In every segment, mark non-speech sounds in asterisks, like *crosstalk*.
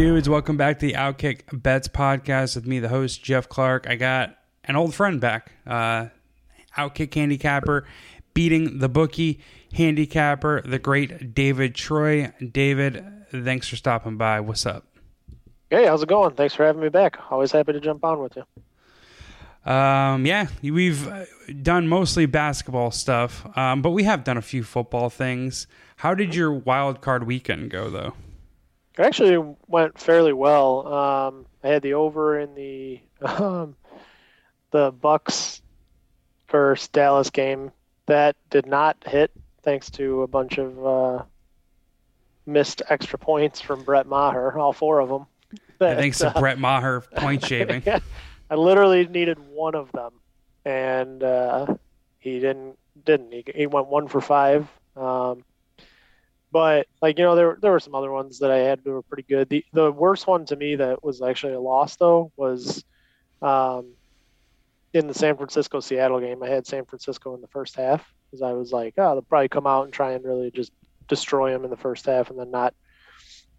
dudes? Welcome back to the Outkick Bets podcast with me, the host Geoff Clark. I got an old friend back, uh, Outkick handicapper, beating the bookie handicapper, the great David Troy. David, thanks for stopping by. What's up? Hey, how's it going? Thanks for having me back. Always happy to jump on with you. Um, yeah, we've done mostly basketball stuff, um, but we have done a few football things. How did your wild card weekend go, though? It actually went fairly well. Um, I had the over in the *laughs* um, the Bucs versus Dallas game. That did not hit thanks to a bunch of uh, missed extra points from Brett Maher, all four of them. That, thanks to uh, Brett Maher *laughs* point shaving. yeah, I literally needed one of them, and uh, he didn't. Didn't he? He went one for five. Um, but like you know, there there were some other ones that I had that were pretty good. The the worst one to me that was actually a loss though was um, in the San Francisco Seattle game. I had San Francisco in the first half because I was like, oh, they'll probably come out and try and really just destroy them in the first half and then not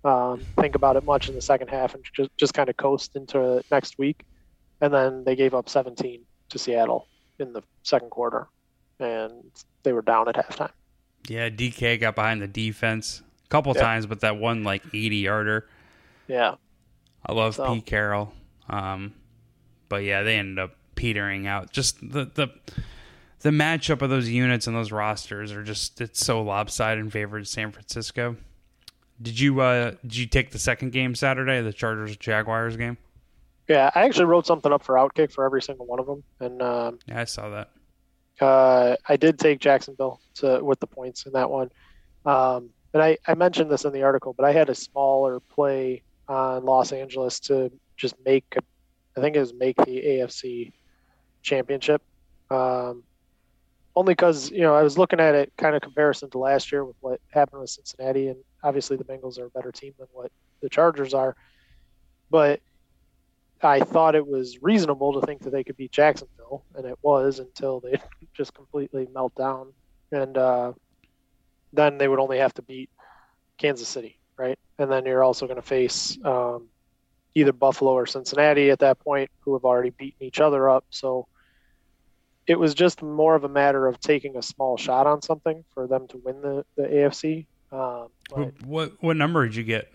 um, think about it much in the second half and just just kind of coast into next week and then they gave up 17 to Seattle in the second quarter, and they were down at halftime. Yeah, DK got behind the defense a couple yeah. times, but that one like 80 yarder. Yeah, I love so. Pete Carroll, um, but yeah, they ended up petering out. Just the the the matchup of those units and those rosters are just it's so lopsided in favor of San Francisco. Did you uh did you take the second game Saturday, the Chargers Jaguars game? Yeah, I actually wrote something up for Outkick for every single one of them, and um, yeah, I saw that. Uh, I did take Jacksonville to with the points in that one, um, and I, I mentioned this in the article, but I had a smaller play on Los Angeles to just make, I think it was make the AFC championship. Um, only because you know I was looking at it kind of comparison to last year with what happened with Cincinnati, and obviously the Bengals are a better team than what the Chargers are, but I thought it was reasonable to think that they could beat Jacksonville, and it was until they *laughs* just completely melt down, and uh, then they would only have to beat Kansas City, right? And then you're also going to face um, either Buffalo or Cincinnati at that point, who have already beaten each other up. So it was just more of a matter of taking a small shot on something for them to win the the AFC. Um, what what number did you get?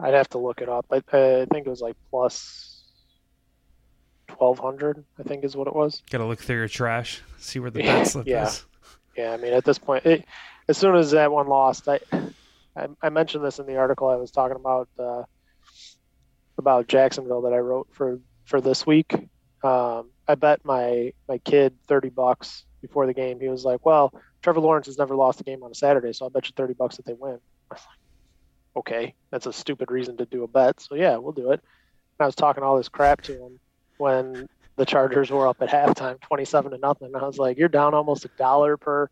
I'd have to look it up. I, I think it was like plus twelve hundred. I think is what it was. Got to look through your trash, see where the *laughs* bet slip yeah. is. Yeah, I mean at this point, it, as soon as that one lost, I, I, I mentioned this in the article I was talking about uh, about Jacksonville that I wrote for for this week. Um, I bet my my kid thirty bucks before the game. He was like, "Well, Trevor Lawrence has never lost a game on a Saturday, so I'll bet you thirty bucks that they win." *laughs* I was like, okay, that's a stupid reason to do a bet. So yeah, we'll do it. And I was talking all this crap to him when the Chargers were up at halftime, twenty-seven to nothing. I was like, "You're down almost a dollar per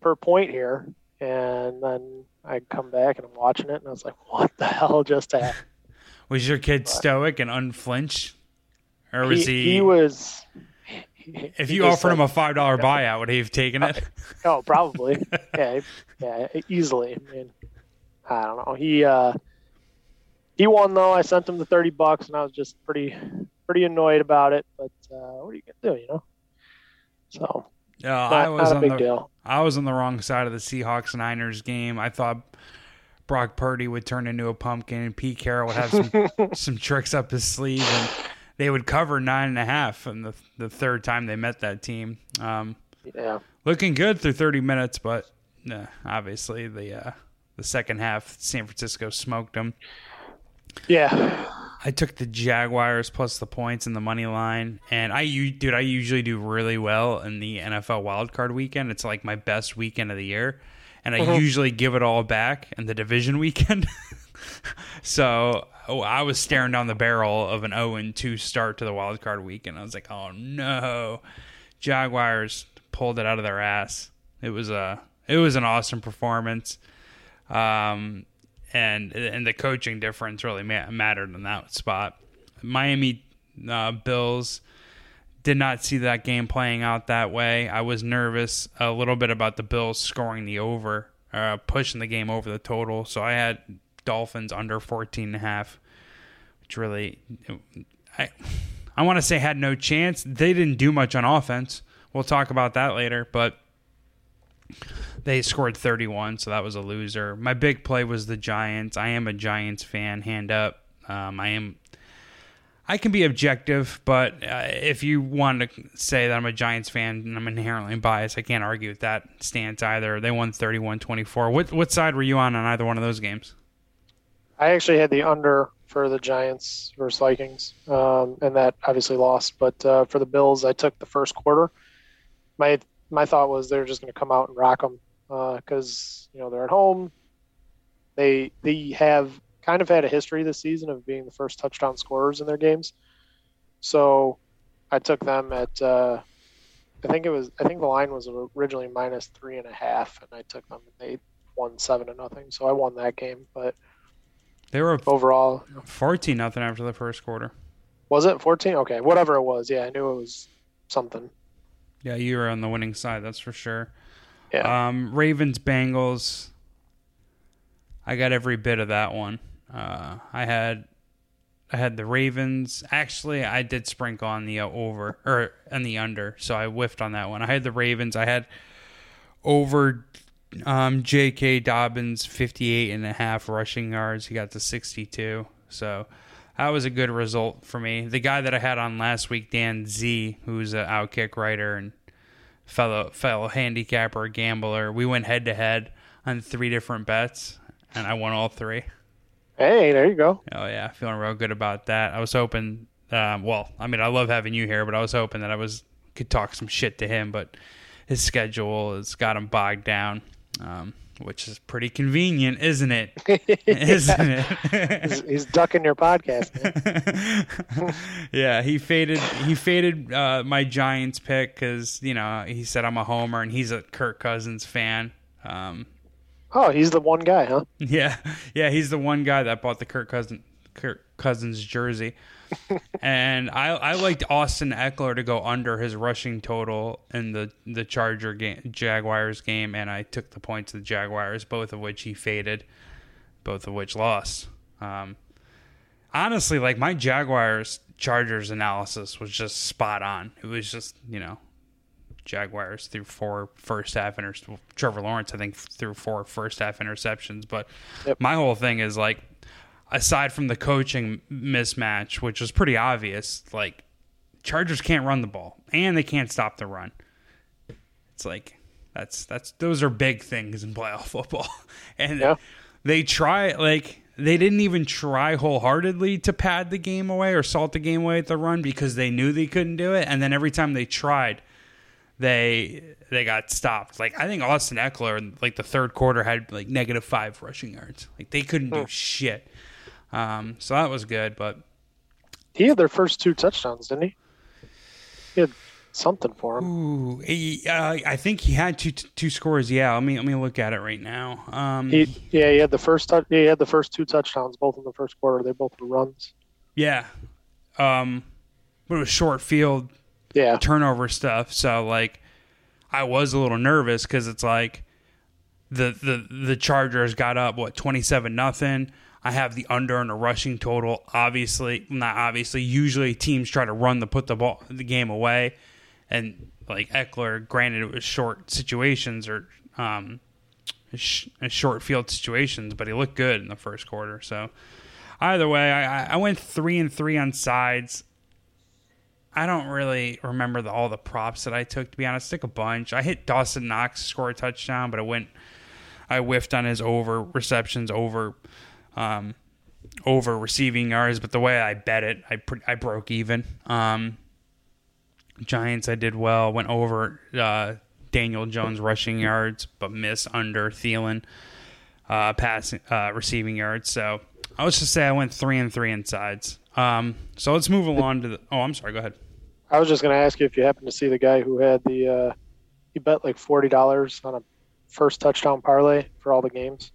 per point here." And then I come back and I'm watching it, and I was like, "What the hell just happened?" *laughs* Was your kid but, stoic and unflinched, or was he? He, he was. if you offered him a five dollar buyout, would he have taken it? oh, probably. *laughs* yeah, yeah, easily. I mean, I don't know. He uh, he won though. I sent him the thirty bucks, and I was just pretty pretty annoyed about it. But uh, what are you gonna do? You know. So. Yeah, not, I was on the deal. I was on the wrong side of the Seahawks Niners game. I thought Brock Purdy would turn into a pumpkin, and Pete Carroll would have some *laughs* some tricks up his sleeve, and they would cover nine and a half. And the the third time they met that team, um, yeah, looking good through thirty minutes, but uh, obviously the uh, the second half, San Francisco smoked them. Yeah. I took the Jaguars plus the points in the money line, and I, dude, I usually do really well in the NFL wildcard weekend. It's like my best weekend of the year, and I mm-hmm. usually give it all back in the division *laughs* weekend. so oh, I was staring down the barrel of an 0 and 2 start to the wildcard weekend. I was like, oh no, Jaguars pulled it out of their ass. It was a, it was an awesome performance. Um, and and the coaching difference really ma- mattered in that spot. Miami uh, Bills did not see that game playing out that way. I was nervous a little bit about the Bills scoring the over, uh, pushing the game over the total. So I had Dolphins under 14 and a half, which really, I, I want to say had no chance. They didn't do much on offense. We'll talk about that later, but they scored 31, so that was a loser. My big play was the Giants. I am a Giants fan, hand up. Um, I am. I can be objective, but uh, if you want to say that I'm a Giants fan and I'm inherently biased, I can't argue with that stance either. They won 31-24. What what side were you on on either one of those games? I actually had the under for the Giants versus Vikings, um, and that obviously lost. But uh, for the Bills, I took the first quarter. My my thought was they're just going to come out and rock them because uh, you know they're at home. They they have kind of had a history this season of being the first touchdown scorers in their games. So I took them at uh, I think it was I think the line was originally minus three and a half, and I took them and they won seven to nothing. So I won that game, but they were overall fourteen nothing after the first quarter. Was it fourteen? Okay, whatever it was. Yeah, I knew it was something. Yeah, you were on the winning side, that's for sure. Yeah. Um, Ravens Bengals. I got every bit of that one. Uh, I had I had the Ravens. Actually, I did sprinkle on the uh, over or on the under, so I whiffed on that one. I had the Ravens. I had over um, J.K. Dobbins 58 and a half rushing yards. He got to 62. So that was a good result for me. The guy that I had on last week, Dan Z, who's an outkick writer and fellow fellow handicapper gambler, we went head to head on three different bets, and I won all three. Hey, there you go. Oh yeah, feeling real good about that. I was hoping. Um, well, I mean, I love having you here, but I was hoping that I was could talk some shit to him, but his schedule has got him bogged down. Um, which is pretty convenient, isn't it? *laughs* isn't it? *laughs* he's, he's, ducking your podcast. *laughs* yeah, he faded. He faded uh, my Giants pick because you know he said I'm a homer and he's a Kirk Cousins fan. Um, oh, he's the one guy, huh? Yeah, yeah, he's the one guy that bought the Kirk Cousins Kirk Cousins jersey and I I liked Austin Ekeler to go under his rushing total in the the Charger game, Jaguars game, and I took the points of the Jaguars, both of which he faded, both of which lost. Um, honestly, like my Jaguars Chargers analysis was just spot on. It was just you know Jaguars through four first half inter- Trevor Lawrence, I think, through four first half interceptions. But yep. my whole thing is like aside from the coaching mismatch, which was pretty obvious, like Chargers can't run the ball and they can't stop the run. It's like that's that's those are big things in playoff *laughs* football. And yeah. they try like they didn't even try wholeheartedly to pad the game away or salt the game away at the run because they knew they couldn't do it. And then every time they tried, they they got stopped. Like I think Austin Ekeler, like the third quarter, had like negative five rushing yards. Like they couldn't do shit. Um, so that was good, but he had their first two touchdowns, didn't he? He had something for him. Ooh, he, uh, I think he had two two scores. Yeah, let me let me look at it right now. Um, he, yeah, he had the first tu- he had the first two touchdowns, both in the first quarter. They both were runs. Yeah, um, but it was short field. Yeah, turnover stuff. So like, I was a little nervous because it's like the the the Chargers got up what twenty seven nothing. I have the under and a rushing total. Obviously, not obviously. Usually, teams try to run the put the ball the game away, and like Ekeler, granted it was short situations or um, sh- short field situations, but he looked good in the first quarter. So either way, I, I went three and three on sides. I don't really remember the, all the props that I took. To be honest, I took a bunch. I hit Dawson Knox score a touchdown, but I went. I whiffed on his over receptions over um, over receiving yards, but the way I bet it, I I broke even. Um, Giants, I did well. Went over uh, Daniel Jones rushing yards, but miss under Thielen uh, passing uh, receiving yards. So I was just say I went three and three insides. Um, so let's move along to the. Oh, I'm sorry. Go ahead. I was just going to ask you if you happen to see the guy who had the uh, he bet like forty dollars on a first touchdown parlay for all the games,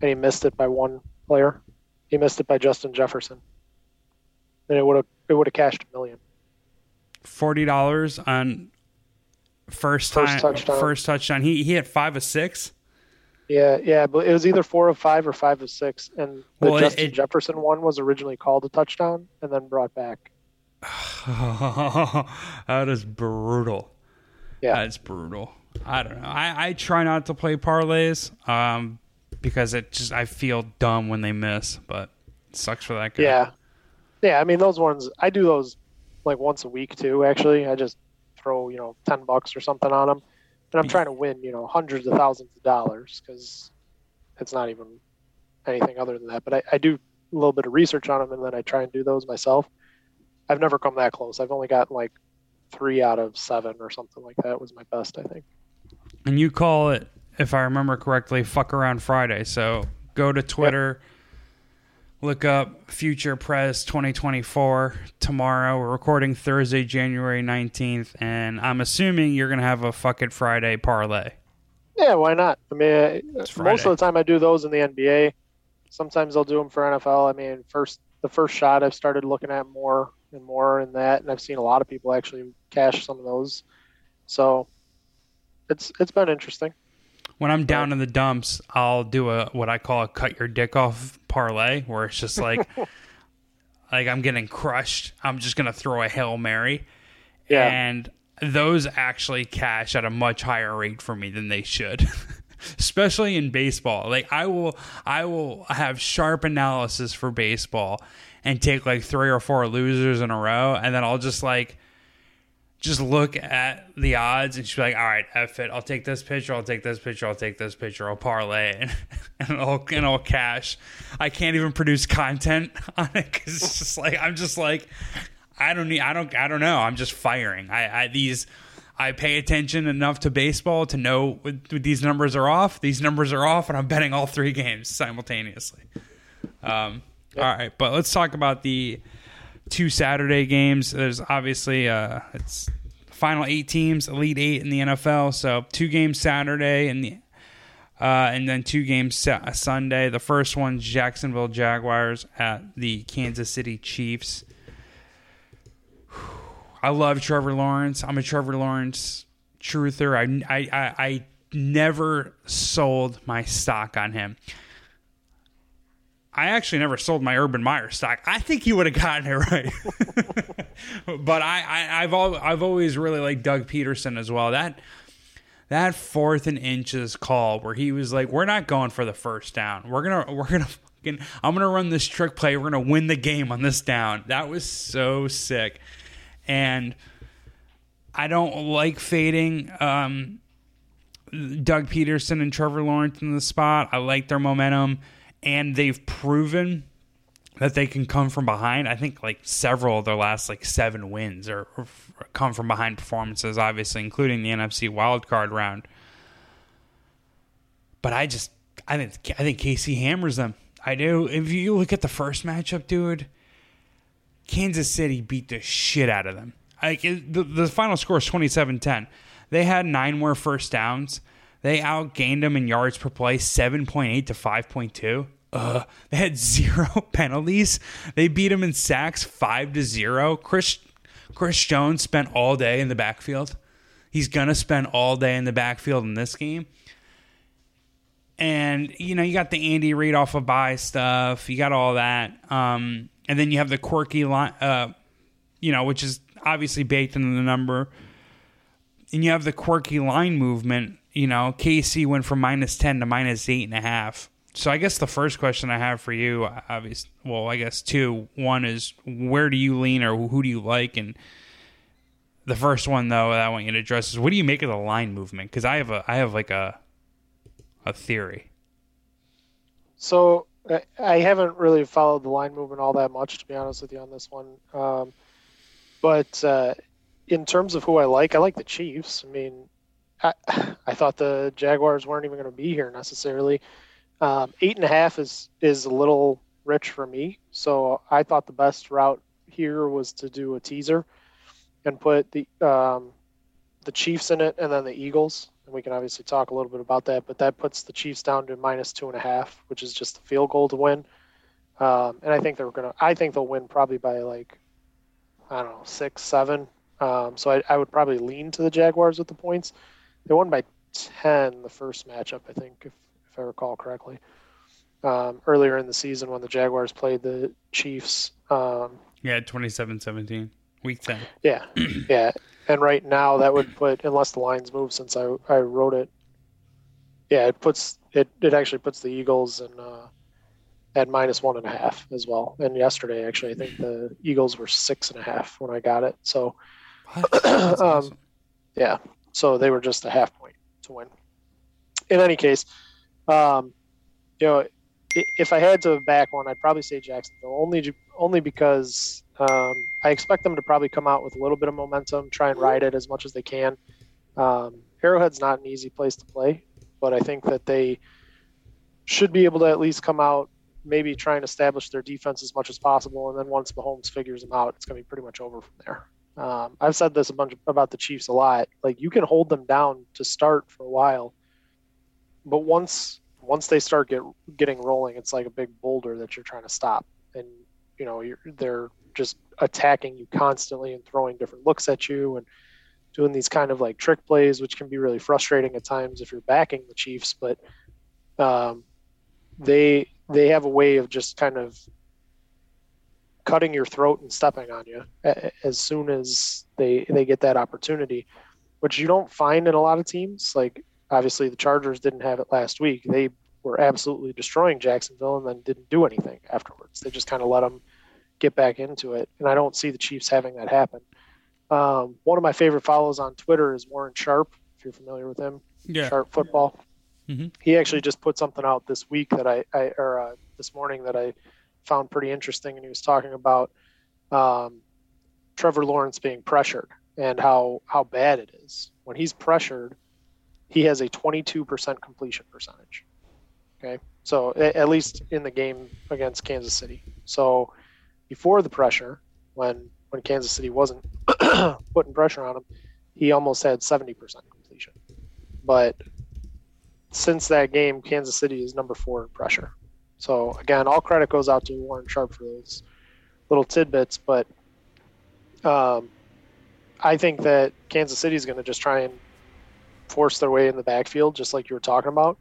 and he missed it by one player. He missed it by Justin Jefferson. And it would have it would have cashed a million. Forty dollars on first, first time touchdown. first touchdown. He he had five of six. Yeah, yeah, but it was either four of five or five of six, and the well, Justin it, Jefferson one was originally called a touchdown and then brought back. *laughs* that is brutal. Yeah, that's brutal. I don't know. I, I try not to play parlays um, because it just I feel dumb when they miss, but it sucks for that guy. Yeah, yeah. I mean, those ones I do those like once a week too. Actually, I just throw you know ten bucks or something on them, and I'm trying to win you know hundreds of thousands of dollars because it's not even anything other than that. But I, I do a little bit of research on them, and then I try and do those myself. I've never come that close. I've only gotten like three out of seven or something like that was my best, I think. And you call it, if I remember correctly, fuck around Friday. So go to Twitter, yep. look up Future Press 2024 tomorrow. We're recording Thursday, January 19th, and I'm assuming you're going to have a fuck it Friday parlay. Yeah, why not? I mean, most of the time I do those in the NBA. Sometimes I'll do them for NFL. I mean, first the first shot I've started looking at more and more in that, and I've seen a lot of people actually cash some of those. So it's it's been interesting. When I'm down in the dumps, I'll do a what I call a cut your dick off parlay, where it's just like *laughs* like I'm getting crushed. I'm just gonna throw a hail mary, yeah. and those actually cash at a much higher rate for me than they should. *laughs* especially in baseball like i will i will have sharp analysis for baseball and take like three or four losers in a row, and then I'll just like just look at the odds and she's like, all right, F it. I'll take this pitcher. I'll take this pitcher. I'll take this pitcher. I'll parlay *laughs* and, and I'll, and I'll cash. I can't even produce content *laughs* on it because it's just like, I'm just like, I don't need, I don't, I don't know. I'm just firing. I, I, these, I pay attention enough to baseball to know when, when these numbers are off. These numbers are off and I'm betting all three games simultaneously. Um, Yep. All right, but let's talk about the two Saturday games. There's obviously uh, it's final eight teams, elite eight in the NFL. So two games Saturday and the uh, and then two games sa- Sunday. The first one, Jacksonville Jaguars at the Kansas City Chiefs. I love Trevor Lawrence. I'm a Trevor Lawrence truther. I, I, I, I never sold my stock on him. I actually never sold my Urban Meyer stock. I think he would have gotten it *laughs* right. but I, I, have al- I've always really liked Doug Pederson as well. That that fourth and inches call where he was like, "We're not going for the first down. We're gonna we're gonna fucking I'm gonna run this trick play. We're gonna win the game on this down." That was so sick, and I don't like fading. Um, Doug Pederson and Trevor Lawrence in the spot. I like their momentum and they've proven that they can come from behind. I think like several of their last like seven wins or, come from behind performances, obviously, including the NFC wildcard round. But I just I think I think KC hammers them. I do. If you look at the first matchup, dude, Kansas City beat the shit out of them. Like the the final score is 27-10. They had nine more first downs. They outgained them in yards per play, 7.8 to 5.2. Uh, they had *laughs* zero penalties. They beat them in sacks, five to zero. Chris Chris Jones spent all day in the backfield. He's gonna spend all day in the backfield in this game. And you know, you got the Andy Reid off of bye stuff. You got all that, um, and then you have the quirky line, uh, you know, which is obviously baked into the number. And you have the quirky line movement you know, KC went from minus 10 to minus eight and a half. So I guess the first question I have for you, obviously, well, I guess two. One is where do you lean or who do you like? And the first one though that I want you to address is what do you make of the line movement? Because I have a, I have like a, a theory. So I haven't really followed the line movement all that much, to be honest with you, on this one. Um, but uh, in terms of who I like, I like the Chiefs. I mean, I, *sighs* I thought the Jaguars weren't even going to be here necessarily. Um, eight and a half is is a little rich for me, so I thought the best route here was to do a teaser and put the um, the Chiefs in it and then the Eagles. And we can obviously talk a little bit about that, but that puts the Chiefs down to minus two and a half, which is just a field goal to win. Um, and I think they're gonna. I think they'll win probably by like I don't know six, seven. Um, so I, I would probably lean to the Jaguars with the points. They won by ten the first matchup, I think, if, if I recall correctly. Um, earlier in the season when the Jaguars played the Chiefs. Um, yeah, 27-17, week 10. Yeah, *clears throat* yeah. And right now that would put, unless the lines move since I, I wrote it, yeah, it puts it, it actually puts the Eagles in uh, at minus one and a half as well. And yesterday, actually, I think the Eagles were six and a half when I got it. So, *clears throat* um, awesome. yeah, so they were just a half point to win. In any case, um, you know, if I had to back one, I'd probably say Jacksonville only only because um, I expect them to probably come out with a little bit of momentum, try and ride it as much as they can. Um, Arrowhead's not an easy place to play, but I think that they should be able to at least come out, maybe try and establish their defense as much as possible, and then once Mahomes figures them out, it's going to be pretty much over from there. Um, I've said this a bunch about the Chiefs a lot. Like you can hold them down to start for a while, but once once they start get getting rolling, it's like a big boulder that you're trying to stop, and you know they're just attacking you constantly and throwing different looks at you and doing these kind of like trick plays, which can be really frustrating at times if you're backing the Chiefs. But um, they they have a way of just kind of cutting your throat and stepping on you as soon as they they get that opportunity, which you don't find in a lot of teams. Like obviously the Chargers didn't have it last week. They were absolutely destroying Jacksonville and then didn't do anything afterwards. They just kind of let them get back into it, and I don't see the Chiefs having that happen. Um, one of my favorite follows on Twitter is Warren Sharp. If you're familiar with him, yeah. Sharp Football. Mm-hmm. He actually just put something out this week that I, I or uh, this morning that I found pretty interesting, and he was talking about um, Trevor Lawrence being pressured and how how bad it is when he's pressured. He has a 22% completion percentage. Okay, so at least in the game against Kansas City. So before the pressure, when when Kansas City wasn't *clears throat* putting pressure on him, he almost had 70% completion. But since that game, Kansas City is number four in pressure. So again, all credit goes out to Warren Sharp for those little tidbits. But um, I think that Kansas City is going to just try and force their way in the backfield, just like you were talking about.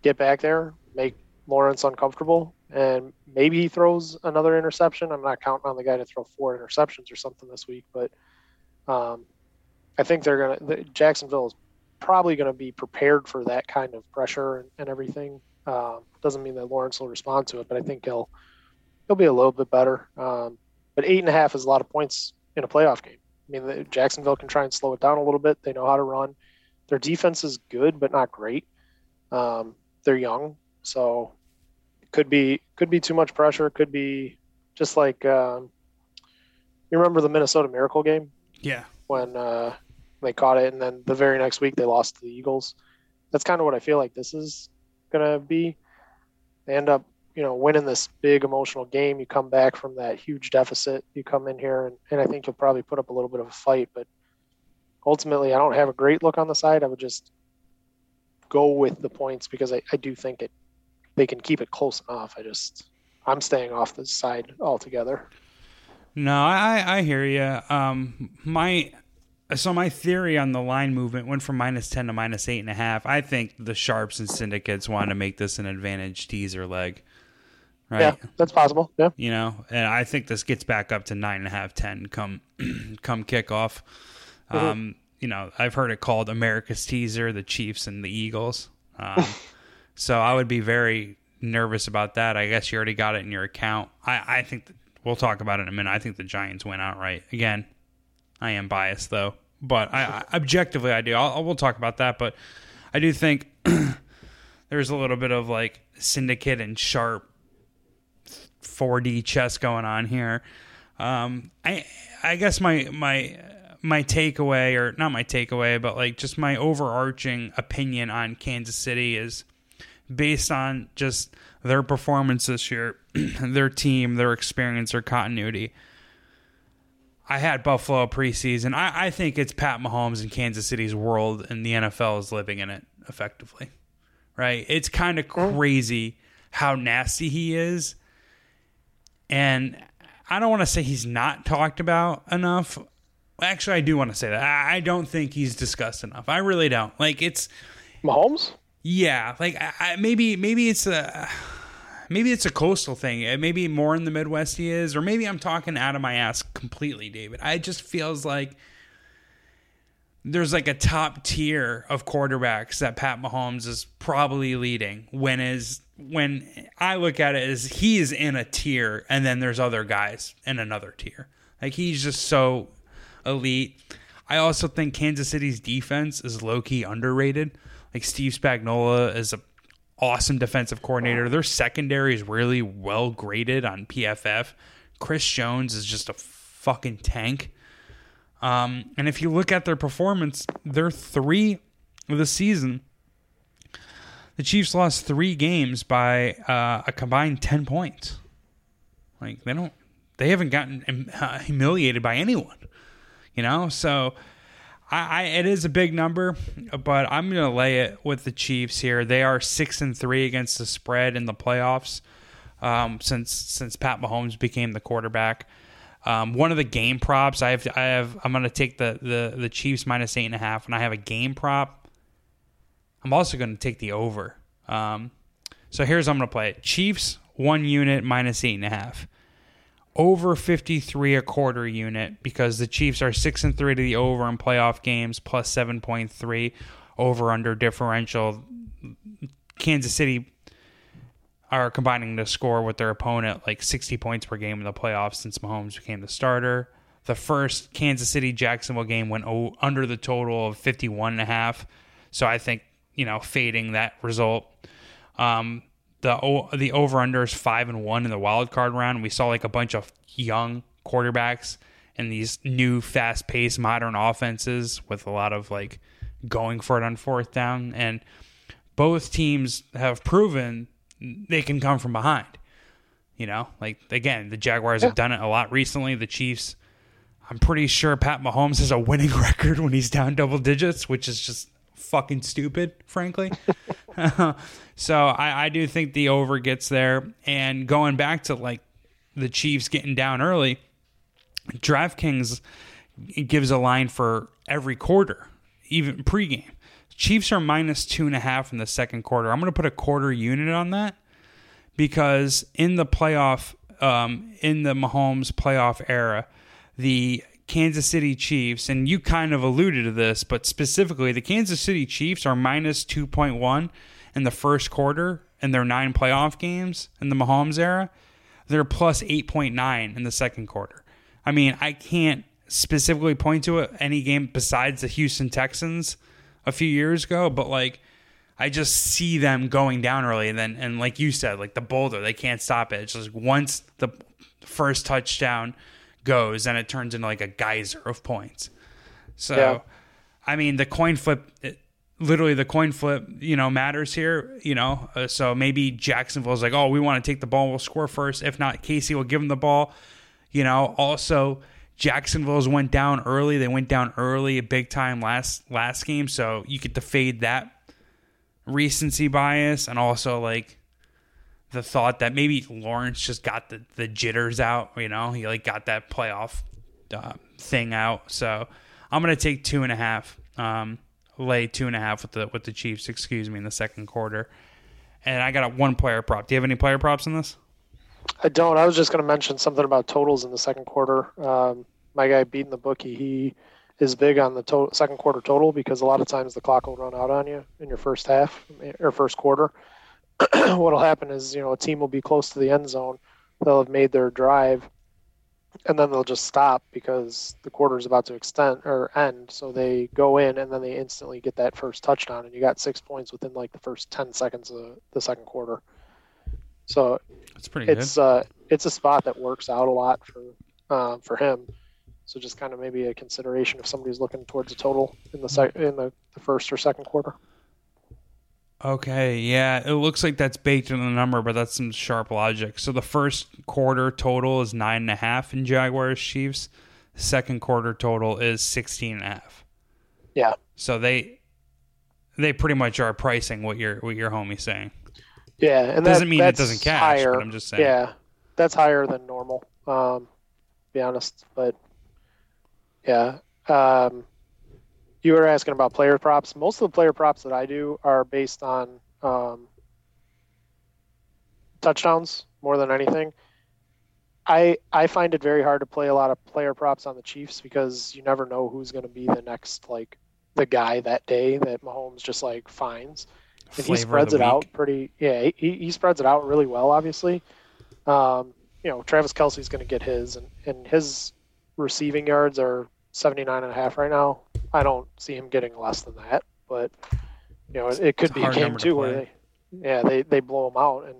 Get back there, make Lawrence uncomfortable, and maybe he throws another interception. I'm not counting on the guy to throw four interceptions or something this week, but um, I think they're gonna. Jacksonville is probably going to be prepared for that kind of pressure and, and everything. Um, doesn't mean that Lawrence will respond to it, but I think he'll he'll be a little bit better. Um, but eight and a half is a lot of points in a playoff game. I mean, the, Jacksonville can try and slow it down a little bit. They know how to run. Their defense is good, but not great. Um, they're young, so could be could be too much pressure. Could be just like um, you remember the Minnesota Miracle game? Yeah. When uh, they caught it, and then the very next week they lost to the Eagles. That's kind of what I feel like this is gonna be. They end up, you know, winning this big emotional game. You come back from that huge deficit. You come in here, and, and I think you'll probably put up a little bit of a fight. But ultimately, I don't have a great look on the side. I would just go with the points because I, I do think it they can keep it close enough. I just I'm staying off the side altogether. No, I I hear you. Um, my so my theory on the line movement went from minus ten to minus eight and a half. I think the sharps and syndicates want to make this an advantage teaser leg. Right. Yeah, that's possible. Yeah. You know, and I think this gets back up to nine and a half, ten come *clears throat* come kickoff. Mm-hmm. Um, you know, I've heard it called America's teaser, the Chiefs and the Eagles. Um, *laughs* so I would be very nervous about that. I guess you already got it in your account. I, I think we'll talk about it in a minute. I think the Giants went outright. Again, I am biased though, but I, I objectively I do. I'll, we'll talk about that, but I do think *clears throat* there's a little bit of like syndicate and sharp 4D chess going on here. Um, I I guess my my my takeaway or not my takeaway, but like just my overarching opinion on Kansas City is based on just their performance this year, *clears throat* their team, their experience, their continuity. I had Buffalo preseason. I, I think it's Pat Mahomes and Kansas City's world, and the NFL is living in it effectively. Right? It's kind of crazy how nasty he is. And I don't want to say he's not talked about enough. Actually, I do want to say that. I don't think he's discussed enough. I really don't. Like, it's. Mahomes? Yeah, like I, I, maybe maybe it's a maybe it's a coastal thing. Uh, maybe more in the Midwest he is, or maybe I'm talking out of my ass completely, David. I just feels like there's like a top tier of quarterbacks that Pat Mahomes is probably leading. When is when I look at it as he is in a tier, and then there's other guys in another tier. Like he's just so elite. I also think Kansas City's defense is low key underrated. Like Steve Spagnuolo is a awesome defensive coordinator. Their secondary is really well graded on PFF. Chris Jones is just a fucking tank. Um, and if you look at their performance, they're three of the season. The Chiefs lost three games by uh, a combined ten points. Like they don't, they haven't gotten uh, humiliated by anyone. You know, so I, I, it is a big number, but I'm going to lay it with the Chiefs here. They are six and three against the spread in the playoffs um, since since Pat Mahomes became the quarterback. Um, one of the game props I have, I have, I'm going to take the, the the Chiefs minus eight and a half, and I have a game prop. I'm also going to take the over. Um, so here's I'm going to play it: Chiefs one unit minus eight and a half over 53 a quarter unit because the Chiefs are 6 and 3 to the over in playoff games plus 7.3 over under differential. Kansas City are combining to score with their opponent like 60 points per game in the playoffs since Mahomes became the starter. The first Kansas City Jacksonville game went under the total of 51 and a half. So I think, you know, fading that result. Um, the the over under is five and one in the wild card round. We saw like a bunch of young quarterbacks and these new fast paced modern offenses with a lot of like going for it on fourth down. And both teams have proven they can come from behind. You know, like again, the Jaguars yeah. have done it a lot recently. The Chiefs, I'm pretty sure Pat Mahomes has a winning *laughs* record when he's down double digits, which is just fucking stupid, frankly. *laughs* *laughs* so I, I do think the over gets there. And going back to like the Chiefs getting down early, DraftKings gives a line for every quarter, even pregame. Chiefs are minus two and a half in the second quarter. I'm going to put a quarter unit on that because in the playoff, um, in the Mahomes playoff era, the Kansas City Chiefs, and you kind of alluded to this, but specifically, the Kansas City Chiefs are minus 2.1 in the first quarter in their nine playoff games in the Mahomes era. They're plus 8.9 in the second quarter. I mean, I can't specifically point to any game besides the Houston Texans a few years ago, but like, I just see them going down early, and then, and like you said, like the boulder, they can't stop it. It's just once the first touchdown goes, and it turns into like a geyser of points. So, yeah. I mean, the coin flip, it, literally the coin flip, you know, matters here. You know, uh, so maybe Jacksonville's like, oh, we want to take the ball, we'll score first. If not, KC will give them the ball. You know, also Jacksonville's went down early. They went down early, a big time last last game, so you get to fade that recency bias and also like the thought that maybe Lawrence just got the, the jitters out, you know, he like got that playoff uh, thing out. So I'm gonna take two and a half, um, lay two and a half with the with the Chiefs, excuse me, in the second quarter. And I got a one player prop. Do you have any player props in this? I don't. I was just gonna mention something about totals in the second quarter. Um, my guy beating the bookie, he is big on the to- second quarter total because a lot of times the clock will run out on you in your first half or first quarter. *clears throat* what'll happen is you know a team will be close to the end zone, they'll have made their drive, and then they'll just stop because the quarter is about to extend or end. So they go in and then they instantly get that first touchdown, and you got six points within like the first ten seconds of the second quarter. So it's pretty. It's good. uh it's a spot that works out a lot for uh, for him. So just kind of maybe a consideration if somebody's looking towards a total in the sec- in the, the first or second quarter. Okay, yeah, it looks like that's baked in the number, but that's some sharp logic. So the first quarter total is nine and a half in Jaguars Chiefs. Second quarter total is sixteen and a half. Yeah. So they they pretty much are pricing what your what your homie's saying. Yeah, and that, doesn't mean it doesn't cash. Higher, but I'm just saying. Yeah, that's higher than normal. Um, be honest, but yeah, um, you were asking about player props. Most of the player props that I do are based on um, touchdowns more than anything. I I find it very hard to play a lot of player props on the Chiefs because you never know who's going to be the next like the guy that day that Mahomes just like finds. And he spreads it week. out pretty. Yeah, he, he spreads it out really well. Obviously, um, you know Travis Kelce's going to get his, and and his receiving yards are 79 and a half right now. I don't see him getting less than that, but you know it, it could it's be a game too where they, yeah, they they blow him out and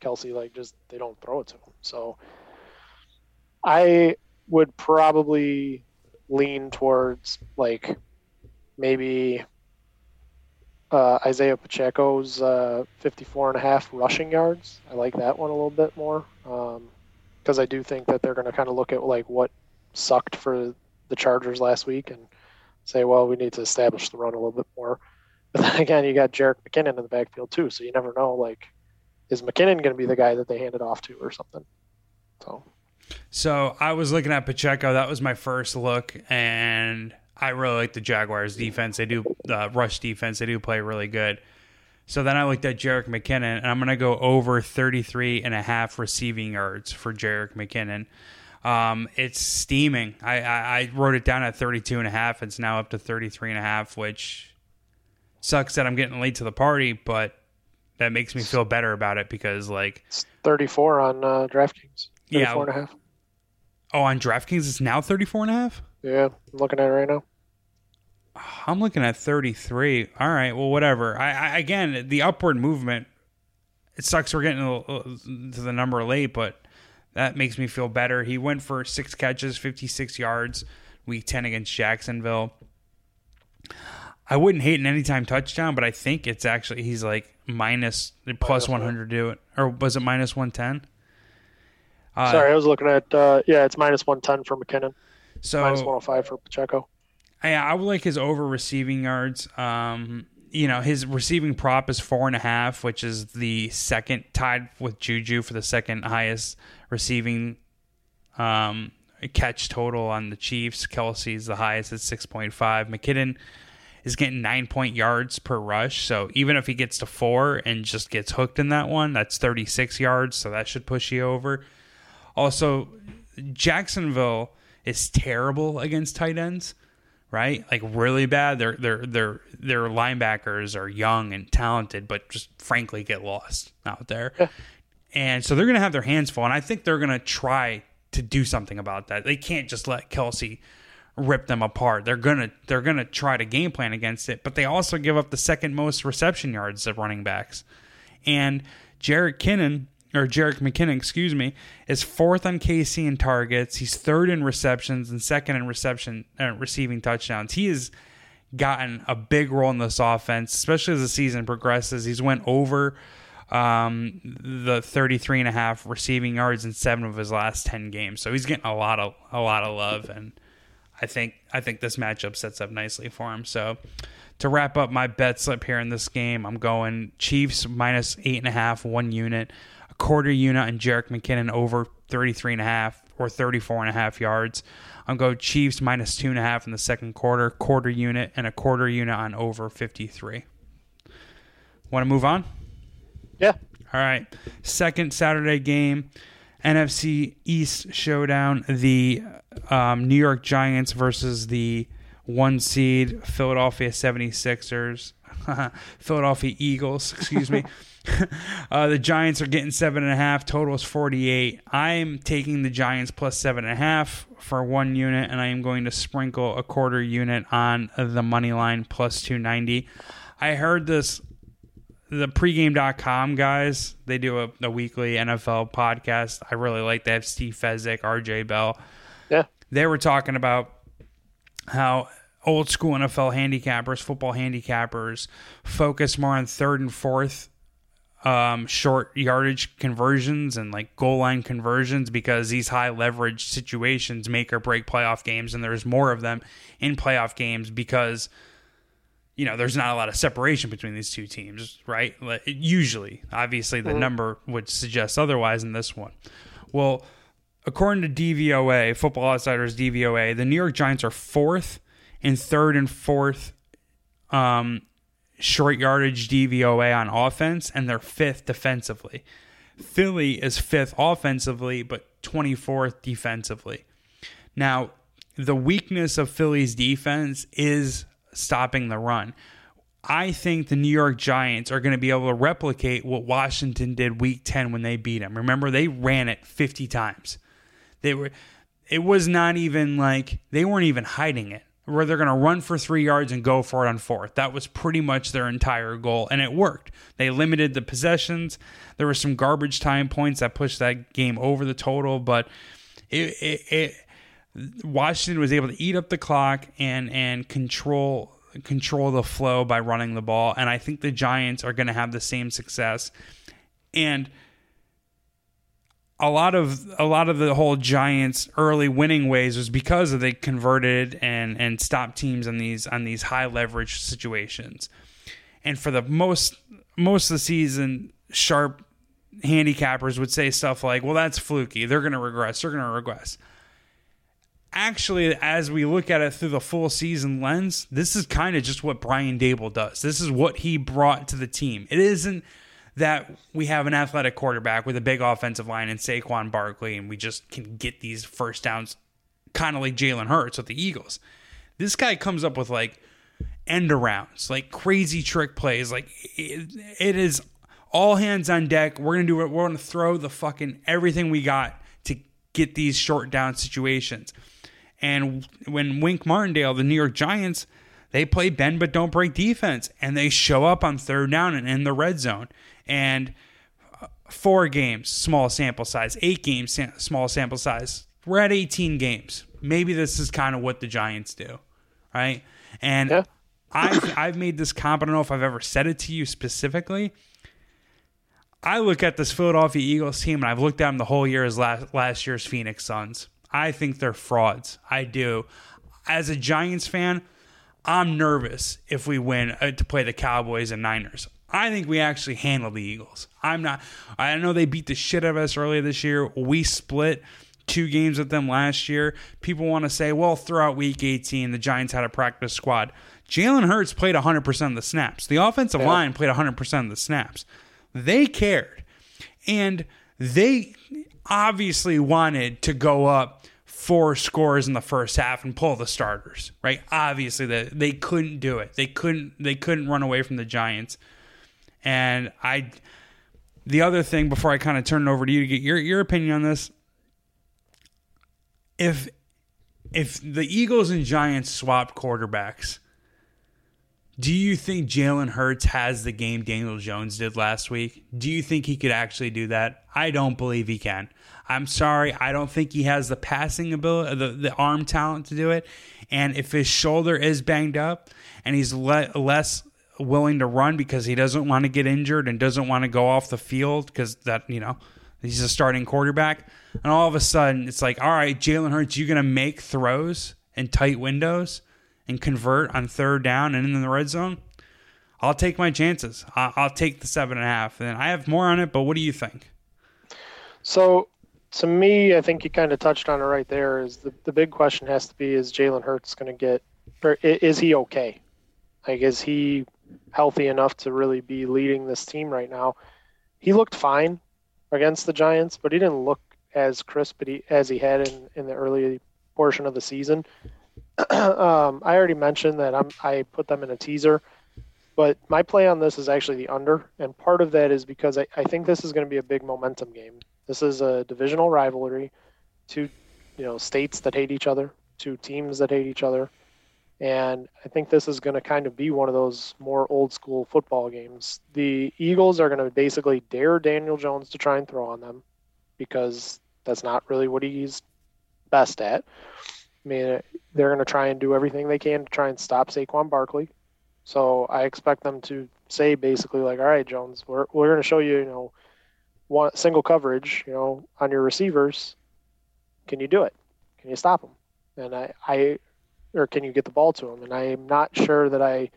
Kelce like just they don't throw it to him. So I would probably lean towards like maybe uh, Isaiah Pacheco's uh, 54 and a half rushing yards. I like that one a little bit more because um, I do think that they're going to kind of look at like what sucked for the Chargers last week and say, well, we need to establish the run a little bit more. *laughs* But then again, you got Jerick McKinnon in the backfield too, so you never know. Like, is McKinnon going to be the guy that they hand it off to or something? So. So I was looking at Pacheco. That was my first look, and I really like the Jaguars defense. They do uh, rush defense. They do play really good. So then I looked at Jerick McKinnon, and I'm going to go over 33 and a half receiving yards for Jerick McKinnon. Um, it's steaming. I, I, I, wrote it down at 32 and a half. It's now up to 33 and a half, which sucks that I'm getting late to the party, but that makes me feel better about it because like it's 34 on uh, DraftKings. 34 yeah. and a half. Oh, on DraftKings it's now 34 and a half? Yeah, I'm looking at it right now. I'm looking at 33. All right, well, whatever. I, I again, the upward movement. It sucks we're getting to the number late, but that makes me feel better. He went for six catches, 56 yards, week 10 against Jacksonville. I wouldn't hate an anytime touchdown, but I think it's actually he's like minus plus 100 to do it, or was it minus 110? Uh, Sorry, I was looking at uh, yeah, it's minus 110 for McKinnon. So minus 105 for Pacheco. Yeah, I would like his over receiving yards. Um, you know, his receiving prop is four and a half, which is the second tied with Juju for the second highest receiving um, catch total on the Chiefs. Kelce's the highest at six point five. McKinnon is getting nine point yards per rush. So even if he gets to four and just gets hooked in that one, that's 36 yards. So that should push you over. Also, Jacksonville is terrible against tight ends right? Like really bad. Their their their their linebackers are young and talented, but just frankly get lost out there. Yeah. And so they're going to have their hands full, and I think they're going to try to do something about that. They can't just let Kelce rip them apart. They're gonna they're gonna try to game plan against it, but they also give up the second most reception yards of running backs. And Jarrett Kinnan or Jerick McKinnon, excuse me, is fourth on KC in targets. He's third in receptions and second in reception uh, receiving touchdowns. He has gotten a big role in this offense, especially as the season progresses. He's went over um, the 33 and a half receiving yards in seven of his last 10 games. So he's getting a lot of a lot of love and I think I think this matchup sets up nicely for him. So to wrap up my bet slip here in this game, I'm going Chiefs minus eight and a half, one unit a quarter unit on Jerick McKinnon over 33 and a half or 34 and a half yards. I'm going Chiefs minus two and a half in the second quarter, quarter unit, and a quarter unit on over 53. Want to move on? Yeah. All right. Second Saturday game, NFC East showdown. The um, New York Giants versus the one seed Philadelphia 76ers. *laughs* Philadelphia Eagles, excuse me. *laughs* uh, the Giants are getting seven and a half. Total is 48. I'm taking the Giants plus seven and a half for one unit, and I am going to sprinkle a quarter unit on the money line plus 290. I heard this, the pregame.com guys, they do a, a weekly NFL podcast. I really like They have Steve Fezzik, RJ Bell. Yeah. They were talking about how old school NFL handicappers, football handicappers, focus more on third and fourth um, short yardage conversions and like goal line conversions because these high leverage situations make or break playoff games, and there's more of them in playoff games because you know there's not a lot of separation between these two teams, right? Usually, obviously, the mm-hmm. number would suggest otherwise in this one. Well, according to DVOA, Football Outsiders DVOA, the New York Giants are fourth in third and fourth um, short yardage DVOA on offense, and they're fifth defensively. Philly is fifth offensively, but 24th defensively. Now, the weakness of Philly's defense is stopping the run. I think the New York Giants are going to be able to replicate what Washington did week 10 when they beat them. Remember they ran it 50 times. They were it was not even like they weren't even hiding it. Where they're going to run for 3 yards and go for it on fourth. That was pretty much their entire goal and it worked. They limited the possessions. There were some garbage time points that pushed that game over the total, but it, it, it Washington was able to eat up the clock and and control control the flow by running the ball, and I think the Giants are going to have the same success. And a lot of a lot of the whole Giants early winning ways was because of they converted and and stopped teams on these on these high leverage situations. And for the most most of the season, sharp handicappers would say stuff like, "Well, that's fluky. They're going to regress. They're going to regress." Actually, as we look at it through the full season lens, this is kind of just what Brian Daboll does. This is what he brought to the team. It isn't that we have an athletic quarterback with a big offensive line and Saquon Barkley, and we just can get these first downs, kind of like Jalen Hurts with the Eagles. This guy comes up with like end arounds, like crazy trick plays. Like it, it is all hands on deck. We're gonna do it. We're gonna throw the fucking everything we got to get these short down situations. And when Wink Martindale, the New York Giants, they play bend but don't break defense, and they show up on third down and in the red zone. And uh, four games, small sample size. Eight games, small sample size. We're at 18 games. Maybe this is kind of what the Giants do, right? And yeah. *laughs* I've I've made this comp. I don't know if I've ever said it to you specifically. I look at this Philadelphia Eagles team, and I've looked at them the whole year as last last year's Phoenix Suns. I think they're frauds. I do. As a Giants fan, I'm nervous if we win uh, to play the Cowboys and Niners. I think we actually handle the Eagles. I'm not. I know they beat the shit out of us earlier this year. We split two games with them last year. People want to say, well, throughout week 18, the Giants had a practice squad. Jalen Hurts played 100% of the snaps. The offensive line played 100% of the snaps. They cared. And they obviously wanted to go up four scores in the first half and pull the starters, right? Obviously that they couldn't do it. They couldn't they couldn't run away from the Giants. And I the other thing before I kind of turn it over to you to get your your opinion on this, if if the Eagles and Giants swap quarterbacks, do you think Jalen Hurts has the game Daniel Jones did last week? Do you think he could actually do that? I don't believe he can. I'm sorry, I don't think he has the passing ability, the, the arm talent to do it. And if his shoulder is banged up and he's le- less willing to run because he doesn't want to get injured and doesn't want to go off the field because that, you know, he's a starting quarterback. And all of a sudden, it's like, all right, Jalen Hurts, you're going to make throws in tight windows and convert on third down and in the red zone. I'll take my chances. I'll take the seven and a half. And I have more on it, but what do you think? So to me, I think you kind of touched on it right there. Is the, the big question has to be: Is Jalen Hurts going to get, or is he okay? Like, is he healthy enough to really be leading this team right now? He looked fine against the Giants, but he didn't look as crisp as he had in, in the early portion of the season. *clears throat* um, I already mentioned that I'm, I put them in a teaser, but my play on this is actually the under, and part of that is because I, I think this is going to be a big momentum game. This is a divisional rivalry, two you know states that hate each other, two teams that hate each other, and I think this is going to kind of be one of those more old school football games. The Eagles are going to basically dare Daniel Jones to try and throw on them because that's not really what he's best at. I mean, they're going to try and do everything they can to try and stop Saquon Barkley. So I expect them to say basically like, "All right, Jones, we're we're going to show you, you know, one single coverage, you know, on your receivers, can you do it? Can you stop them? And I, I, or can you get the ball to them? And I am not sure that I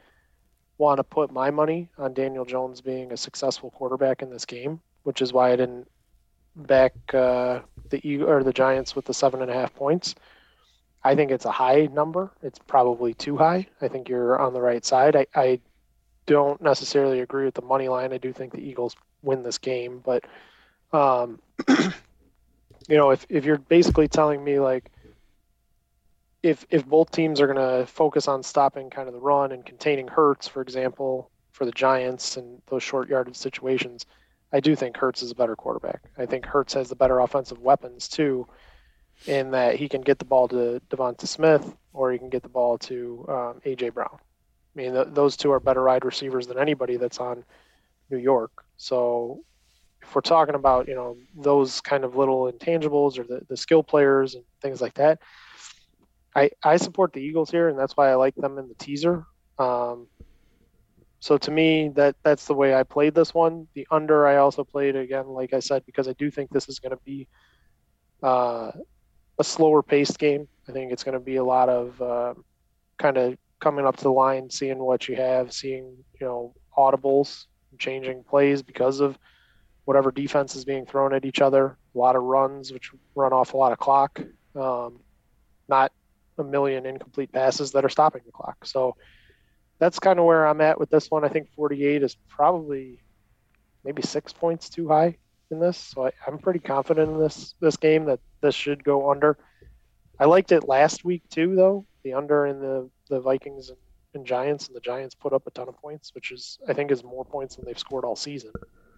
want to put my money on Daniel Jones being a successful quarterback in this game, which is why I didn't back uh, the or the Giants with the seven and a half points. I think it's a high number. It's probably too high. I think you're on the right side. I, I don't necessarily agree with the money line. I do think the Eagles win this game, but um, *clears throat* you know, if if you're basically telling me like if if both teams are going to focus on stopping kind of the run and containing Hurts, for example, for the Giants and those short yardage situations, I do think Hurts is a better quarterback. I think Hurts has the better offensive weapons too, in that he can get the ball to Devonta Smith or he can get the ball to um, AJ Brown. I mean, th- those two are better wide receivers than anybody that's on New York. So if we're talking about you know those kind of little intangibles or the, the skill players and things like that, I I support the Eagles here, and that's why I like them in the teaser. Um, so to me, that that's the way I played this one. The under, I also played again, like I said, because I do think this is going to be uh, a slower paced game. I think it's going to be a lot of uh, kind of coming up to the line, seeing what you have, seeing you know audibles, changing plays because of whatever defense is being thrown at each other. A lot of runs, which run off a lot of clock. Um, not a million incomplete passes that are stopping the clock. So that's kind of where I'm at with this one. I think 48 is probably maybe six points too high in this, so I, am pretty confident in this this game that this should go under. I liked it last week too, though the under in the the Vikings and, and Giants, and the Giants put up a ton of points, which is I think is more points than they've scored all season.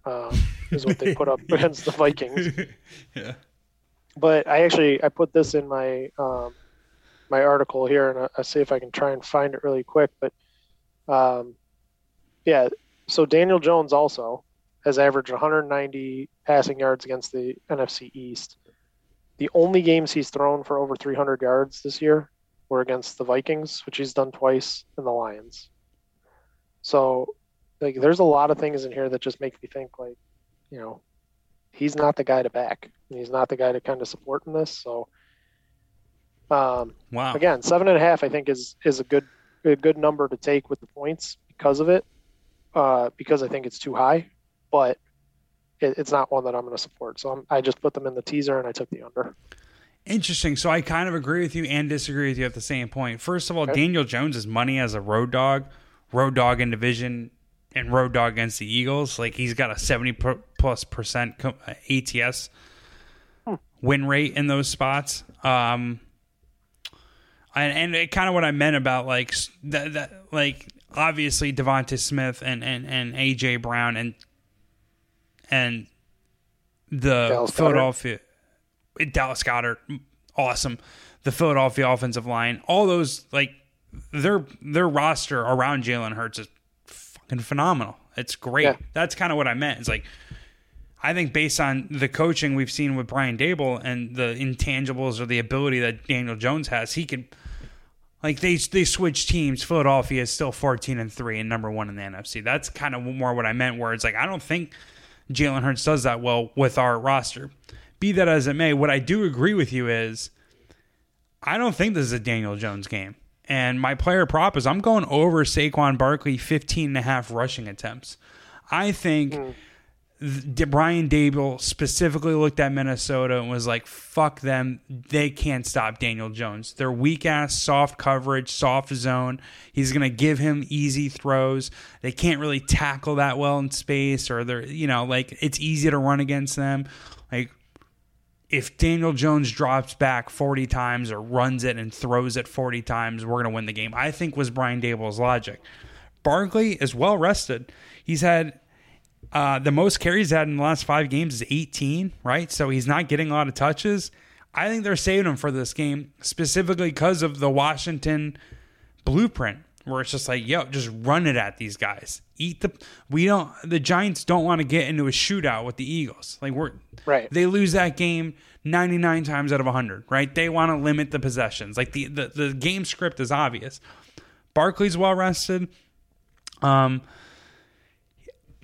Um, is what they put up *laughs* against the Vikings. *laughs* yeah. But I actually I put this in my um, my article here, and I, I see if I can try and find it really quick. But um, yeah, so Daniel Jones also has averaged 190 passing yards against the NFC East. The only games he's thrown for over 300 yards this year were against the Vikings, which he's done twice, and the Lions. So, like, there's a lot of things in here that just make me think, like, you know, he's not the guy to back, and he's not the guy to kind of support in this. So, um, wow. Again, seven and a half, I think, is is a good a good number to take with the points because of it, uh, because I think it's too high, but it, it's not one that I'm going to support. So I'm, I just put them in the teaser and I took the under. Interesting. So I kind of agree with you and disagree with you at the same point. First of all, okay. Daniel Jones is money as a road dog, road dog in division, and road dog against the Eagles. Like he's got a 70 plus percent ATS hmm. win rate in those spots. Um, and, and kind of what I meant about like that, that like obviously Devonta Smith and, and, and AJ Brown and and the Dallas Philadelphia Goedert. Dallas Goedert, awesome. The Philadelphia offensive line, all those like their their roster around Jalen Hurts is fucking phenomenal. It's great. Yeah. That's kind of what I meant. It's like I think based on the coaching we've seen with Brian Daboll and the intangibles or the ability that Daniel Jones has, he could like they they switch teams. Philadelphia is still fourteen and three and number one in the NFC. That's kind of more what I meant. Where it's like I don't think Jalen Hurts does that well with our roster. Be that as it may, what I do agree with you is I don't think this is a Daniel Jones game. And my player prop is I'm going over Saquon Barkley 15 and a half rushing attempts. I think mm. Brian Daboll specifically looked at Minnesota and was like, fuck them. They can't stop Daniel Jones. They're weak ass, soft coverage, soft zone. He's going to give him easy throws. They can't really tackle that well in space, or they're, you know, like it's easy to run against them. Like, if Daniel Jones drops back 40 times or runs it and throws it 40 times, we're going to win the game. I think was Brian Daboll's logic. Barkley is well rested. He's had uh, the most carries had in the last five games is 18, right? So he's not getting a lot of touches. I think they're saving him for this game specifically because of the Washington blueprint, where it's just like, yo, just run it at these guys. Eat the. We don't. The Giants don't want to get into a shootout with the Eagles. Like we're right. They lose that game 99 times out of 100, right? They want to limit the possessions. Like the the, the game script is obvious. Barkley's well rested. Um,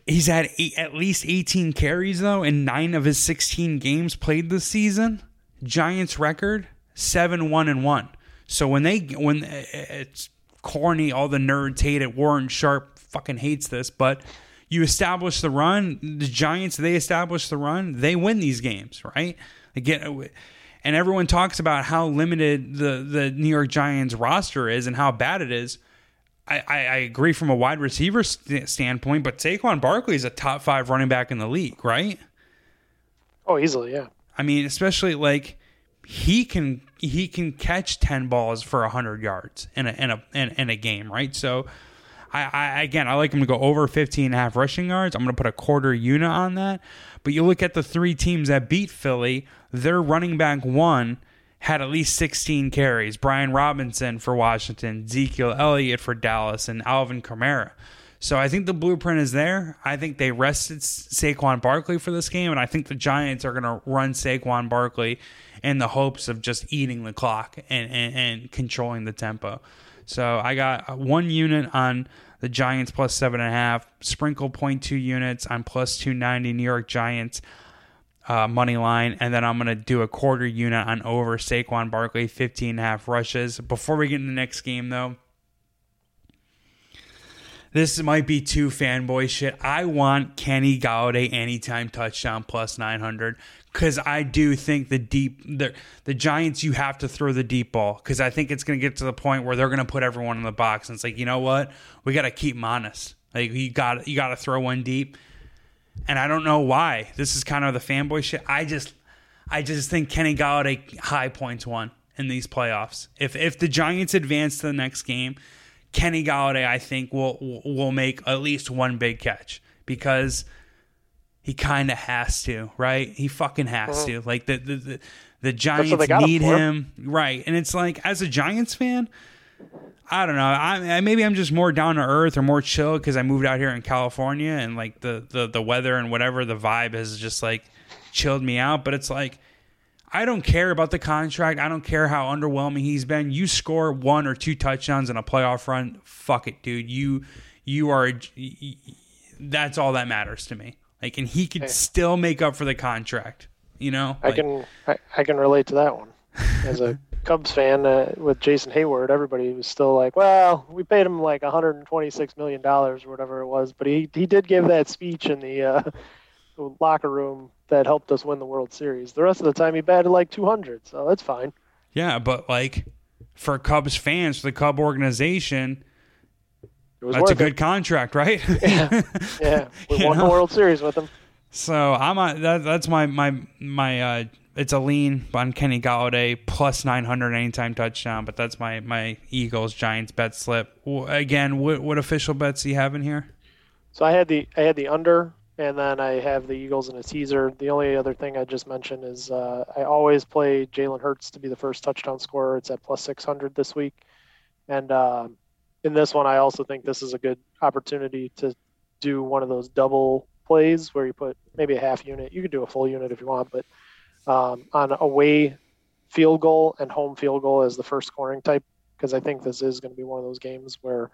He's had eight, at least 18 carries though in 9 of his 16 games played this season. Giants record 7-1 and 1. So when they when it's corny all the nerds hate it Warren Sharp fucking hates this, but you establish the run, the Giants they establish the run, they win these games, right? Get and everyone talks about how limited the the New York Giants roster is and how bad it is. I, I, I agree from a wide receiver st- standpoint, but Saquon Barkley is a top five running back in the league, right? Oh, easily, yeah. I mean, especially like he can he can catch ten balls for hundred yards in a in a in, in a game, right? So. I, I again, I like him to go over 15 and a half rushing yards. I'm going to put a quarter unit on that. But you look at the three teams that beat Philly, their running back one had at least 16 carries. Brian Robinson for Washington, Ezekiel Elliott for Dallas, and Alvin Kamara. So I think the blueprint is there. I think they rested Saquon Barkley for this game, and I think the Giants are going to run Saquon Barkley in the hopes of just eating the clock and, and, and controlling the tempo. So I got one unit on the Giants plus seven and a half, sprinkle 0.2 units on plus 290 New York Giants uh, money line, and then I'm going to do a quarter unit on over Saquon Barkley, 15 and a half rushes. Before we get in the next game, though, this might be too fanboy shit. I want Kenny Golladay anytime touchdown plus 900 because I do think the deep the the Giants you have to throw the deep ball because I think it's going to get to the point where they're going to put everyone in the box and it's like you know what? We got to keep them honest like you got you got to throw one deep. And I don't know why. This is kind of the fanboy shit. I just I just think Kenny Golladay high points one in these playoffs. If if the Giants advance to the next game Kenny Golladay I think will will make at least one big catch. Because he kind of has to, right? He fucking has to. Like the the the, the Giants need him. him, right? And it's like as a Giants fan, I don't know. I, maybe I'm just more down to earth or more chill because I moved out here in California and like the, the the weather and whatever the vibe has just like chilled me out. But it's like I don't care about the contract. I don't care how underwhelming he's been. You score one or two touchdowns in a playoff run, fuck it, dude. You you are that's all that matters to me. Like, and he could still make up for the contract. You know, I can I, I, can relate to that one. As a *laughs* Cubs fan uh, with Jason Heyward, everybody was still like, "Well, we paid him like 126 million dollars or whatever it was," but he he did give that speech in the, uh, *laughs* the locker room that helped us win the World Series. The rest of the time, he batted like 200, so that's fine. Yeah, but like for Cubs fans, for the Cub organization, that's a good it. contract, right? *laughs* yeah, yeah. *laughs* We won know? the World Series with him. So I'm a, that, that's my my my. Uh, it's a lean on Kenny Golladay plus 900 anytime touchdown, but that's my my Eagles Giants bet slip. Again, what what official bets do you have in here? So I had the I had the under, and then I have the Eagles in a teaser. The only other thing I just mentioned is uh, I always play Jalen Hurts to be the first touchdown scorer. It's at plus 600 this week, and. Uh, in this one, I also think this is a good opportunity to do one of those double plays where you put maybe a half unit. You could do a full unit if you want, but um, on away field goal and home field goal as the first scoring type, because I think this is going to be one of those games where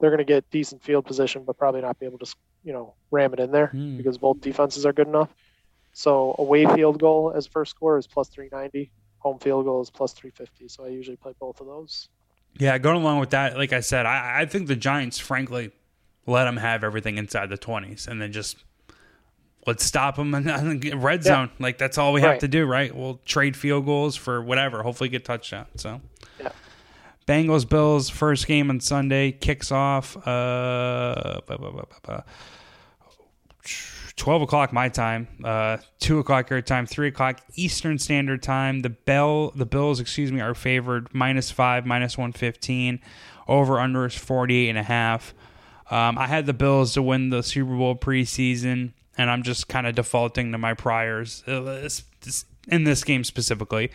they're going to get decent field position, but probably not be able to, you know, ram it in there mm. because both defenses are good enough. So away field goal as first score is plus 390. Home field goal is plus 350. So I usually play both of those. Yeah, going along with that, like I said, I, I think the Giants, frankly, let them have everything inside the 20s and then just let's stop them in red zone. Yeah. Like that's all we have to do, right? We'll trade field goals for whatever. Hopefully, get touchdown. So, yeah. Bengals Bills first game on Sunday kicks off. Uh, 12 o'clock my time, uh, 2 o'clock your time, 3 o'clock Eastern Standard Time. The Bell, the Bills, excuse me, are favored minus 5, minus 115. Over under is 48 and a half. Um, I had the Bills to win the Super Bowl preseason, and I'm just kind of defaulting to my priors uh, in this game specifically.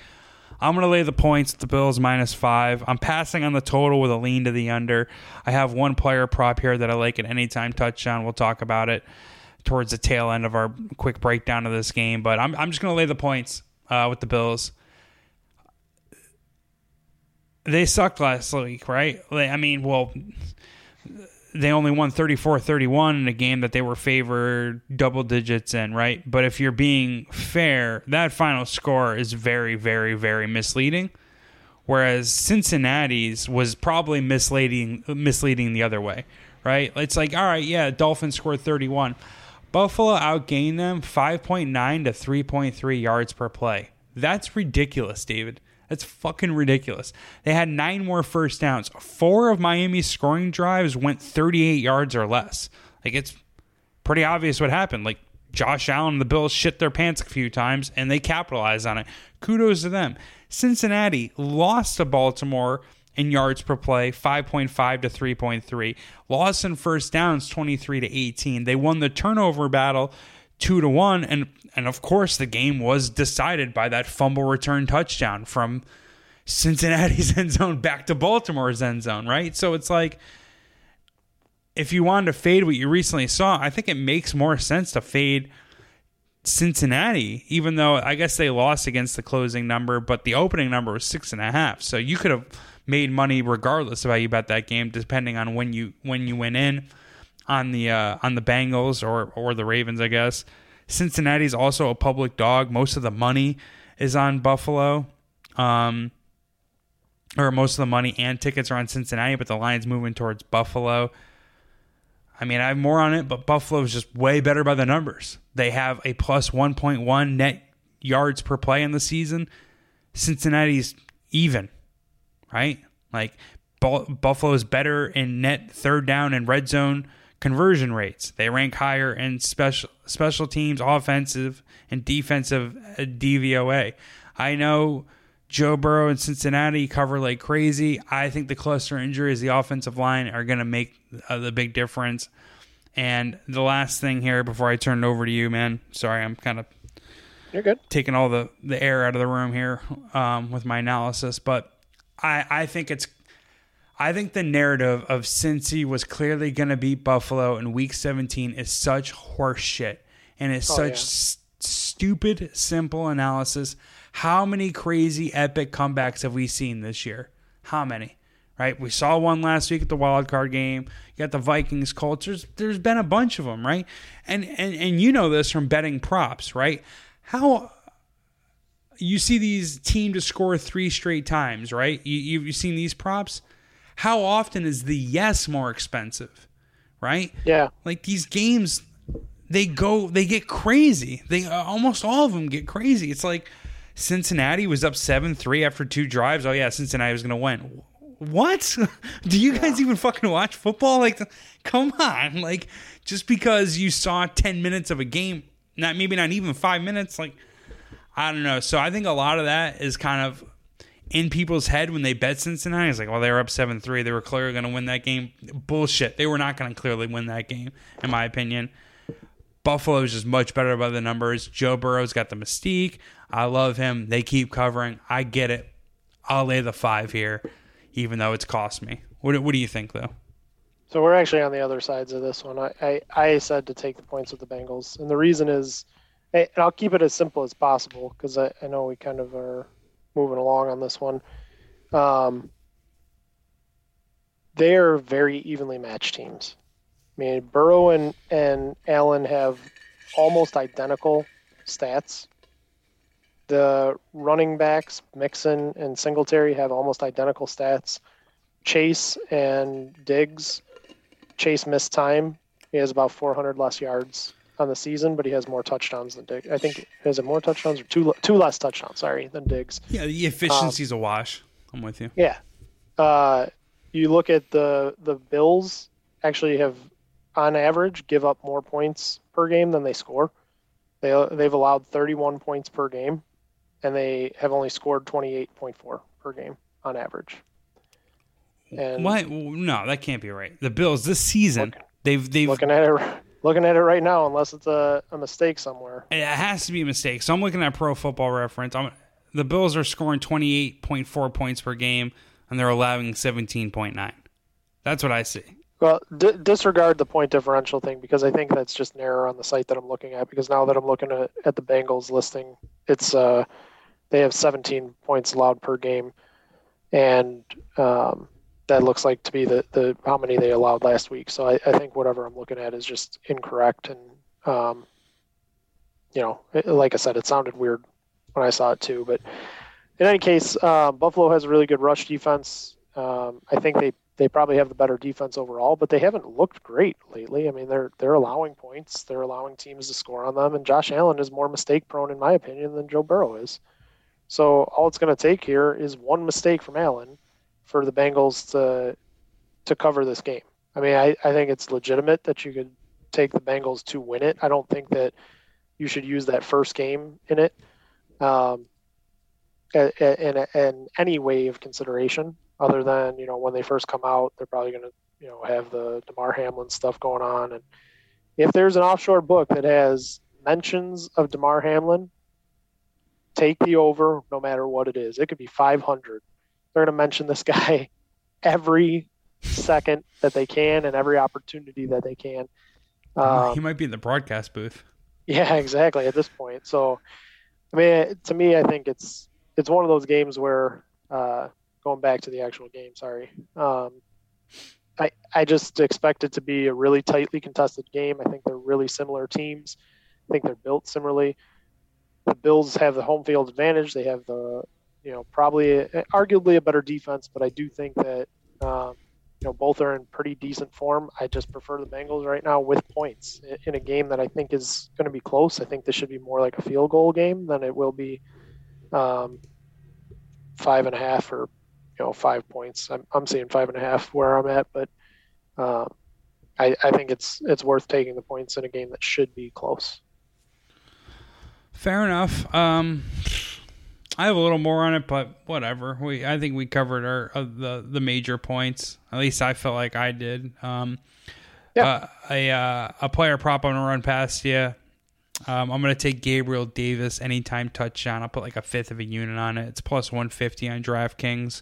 I'm going to lay the points at the Bills minus five. I'm passing on the total with a lean to the under. I have one player prop here that I like at anytime touchdown. We'll talk about it towards the tail end of our quick breakdown of this game. But I'm I'm just going to lay the points uh, with the Bills. They sucked last week, right? I mean, well, they only won 34-31 in a game that they were favored double digits in, right? But if you're being fair, that final score is very, very, very misleading. Whereas Cincinnati's was probably misleading, misleading the other way, right? It's like, all right, yeah, Dolphins scored 31 Buffalo outgained them 5.9 to 3.3 yards per play. That's ridiculous, David. That's fucking ridiculous. They had nine more first downs. Four of Miami's scoring drives went 38 yards or less. Like it's pretty obvious what happened. Like Josh Allen and the Bills shit their pants a few times and they capitalized on it. Kudos to them. Cincinnati lost to Baltimore in yards per play, 5.5 to 3.3. Lost in first downs, 23 to 18. They won the turnover battle, two to one, and and of course the game was decided by that fumble return touchdown from Cincinnati's *laughs* end zone back to Baltimore's end zone, right? So it's like if you wanted to fade what you recently saw, I think it makes more sense to fade Cincinnati, even though I guess they lost against the closing number, but the opening number was six and a half. So you could have made money regardless of how you bet that game, depending on when you when you went in on the uh, on the Bengals or or the Ravens, I guess. Cincinnati's also a public dog. Most of the money is on Buffalo. Um, or most of the money and tickets are on Cincinnati, but the line's moving towards Buffalo. I mean, I have more on it, but Buffalo is just way better by the numbers. They have a plus 1.1 net yards per play in the season. Cincinnati's even, right? Like Buffalo is better in net third down and red zone conversion rates. They rank higher in special special teams, offensive and defensive uh, DVOA. I know Joe Burrow and Cincinnati cover like crazy. I think the cluster injuries, the offensive line, are going to make uh, the big difference. And the last thing here before I turn it over to you, man. Sorry, I'm kind of you're good taking all the the air out of the room here um, with my analysis, but I I think it's I think the narrative of Cincy was clearly going to beat Buffalo in Week 17 is such horseshit, and it's oh, such yeah. stupid, simple analysis. How many crazy, epic comebacks have we seen this year? How many? Right, we saw one last week at the wild card game. You got the Vikings Colts. There's, there's been a bunch of them, right? And and and you know this from betting props, right? How you see these team to score three straight times, right? You, you've seen these props how often is the yes more expensive? Right? Yeah. Like these games, they go, they get crazy. They uh, almost all of them get crazy. It's like Cincinnati was up 7 3 after two drives. Oh, yeah, Cincinnati was going to win. What? *laughs* Do you guys even fucking watch football? Like, come on. Like, just because you saw 10 minutes of a game, not maybe not even five minutes, like, I don't know. So I think a lot of that is kind of in people's head when they bet Cincinnati. It's like, well, they were up 7 3. They were clearly going to win that game. Bullshit. They were not going to clearly win that game, in my opinion. Buffalo is just much better by the numbers. Joe Burrow's got the mystique. I love him. They keep covering. I get it. I'll lay the five here, even though it's cost me. What, what do you think, though? So we're actually on the other sides of this one. I, I, I said to take the points with the Bengals. And the reason is, and I'll keep it as simple as possible because I, I know we kind of are moving along on this one. Um, they are very evenly matched teams. I mean, Burrow and, and Allen have almost identical stats. The running backs, Mixon and Singletary, have almost identical stats. Chase and Diggs, Chase missed time. He has about 400 less yards on the season, but he has more touchdowns than Diggs. I think has it more touchdowns or two two less touchdowns? Sorry, than Diggs. Yeah, the efficiency's um, a wash. I'm with you. Yeah, uh, you look at the the Bills actually have on average give up more points per game than they score. They they've allowed 31 points per game, and they have only scored 28.4 per game on average. And what? No, that can't be right. The Bills this season looking, they've they've looking at it looking at it right now, unless it's a, a mistake somewhere. It has to be a mistake. So I'm looking at Pro Football Reference. I'm, the Bills are scoring 28.4 points per game, and they're allowing 17.9. That's what I see. Well, d- disregard the point differential thing because I think that's just an error on the site that I'm looking at. Because now that I'm looking at, at the Bengals listing, it's uh, they have 17 points allowed per game, and um, that looks like to be the, the how many they allowed last week. So I, I think whatever I'm looking at is just incorrect. And, um, you know, it, like I said, it sounded weird when I saw it too. But in any case, uh, Buffalo has a really good rush defense. Um, I think they, they probably have the better defense overall, but they haven't looked great lately. I mean, they're they're allowing points, they're allowing teams to score on them, and Josh Allen is more mistake prone, in my opinion, than Joe Burrow is. So all it's going to take here is one mistake from Allen for the Bengals to to cover this game. I mean, I, I think it's legitimate that you could take the Bengals to win it. I don't think that you should use that first game in it um, in, in any way of consideration other than, you know, when they first come out, they're probably going to, you know, have the Damar Hamlin stuff going on. And if there's an offshore book that has mentions of Damar Hamlin, take the over no matter what it is. It could be 500. They're going to mention this guy *laughs* every second that they can and every opportunity that they can. Um, he might be in the broadcast booth. Yeah, *laughs* exactly. At this point, so I mean, to me, I think it's it's one of those games where uh, going back to the actual game. Sorry, um, I I just expect it to be a really tightly contested game. I think they're really similar teams. I think they're built similarly. The Bills have the home field advantage. They have the you know probably arguably a better defense, but I do think that um, you know both are in pretty decent form. I just prefer the Bengals right now with points in a game that I think is going to be close. I think this should be more like a field goal game than it will be um, five and a half or you know five points. I'm I'm seeing five and a half where I'm at, but uh, I I think it's it's worth taking the points in a game that should be close. Fair enough. Um, I have a little more on it, but whatever. We I think we covered our uh, the the major points. At least I felt like I did. Um, yeah. Uh, a uh, a player prop I'm gonna run past you. Um, I'm gonna take Gabriel Davis anytime touchdown. I'll put like a fifth of a unit on it. It's plus 150 on DraftKings.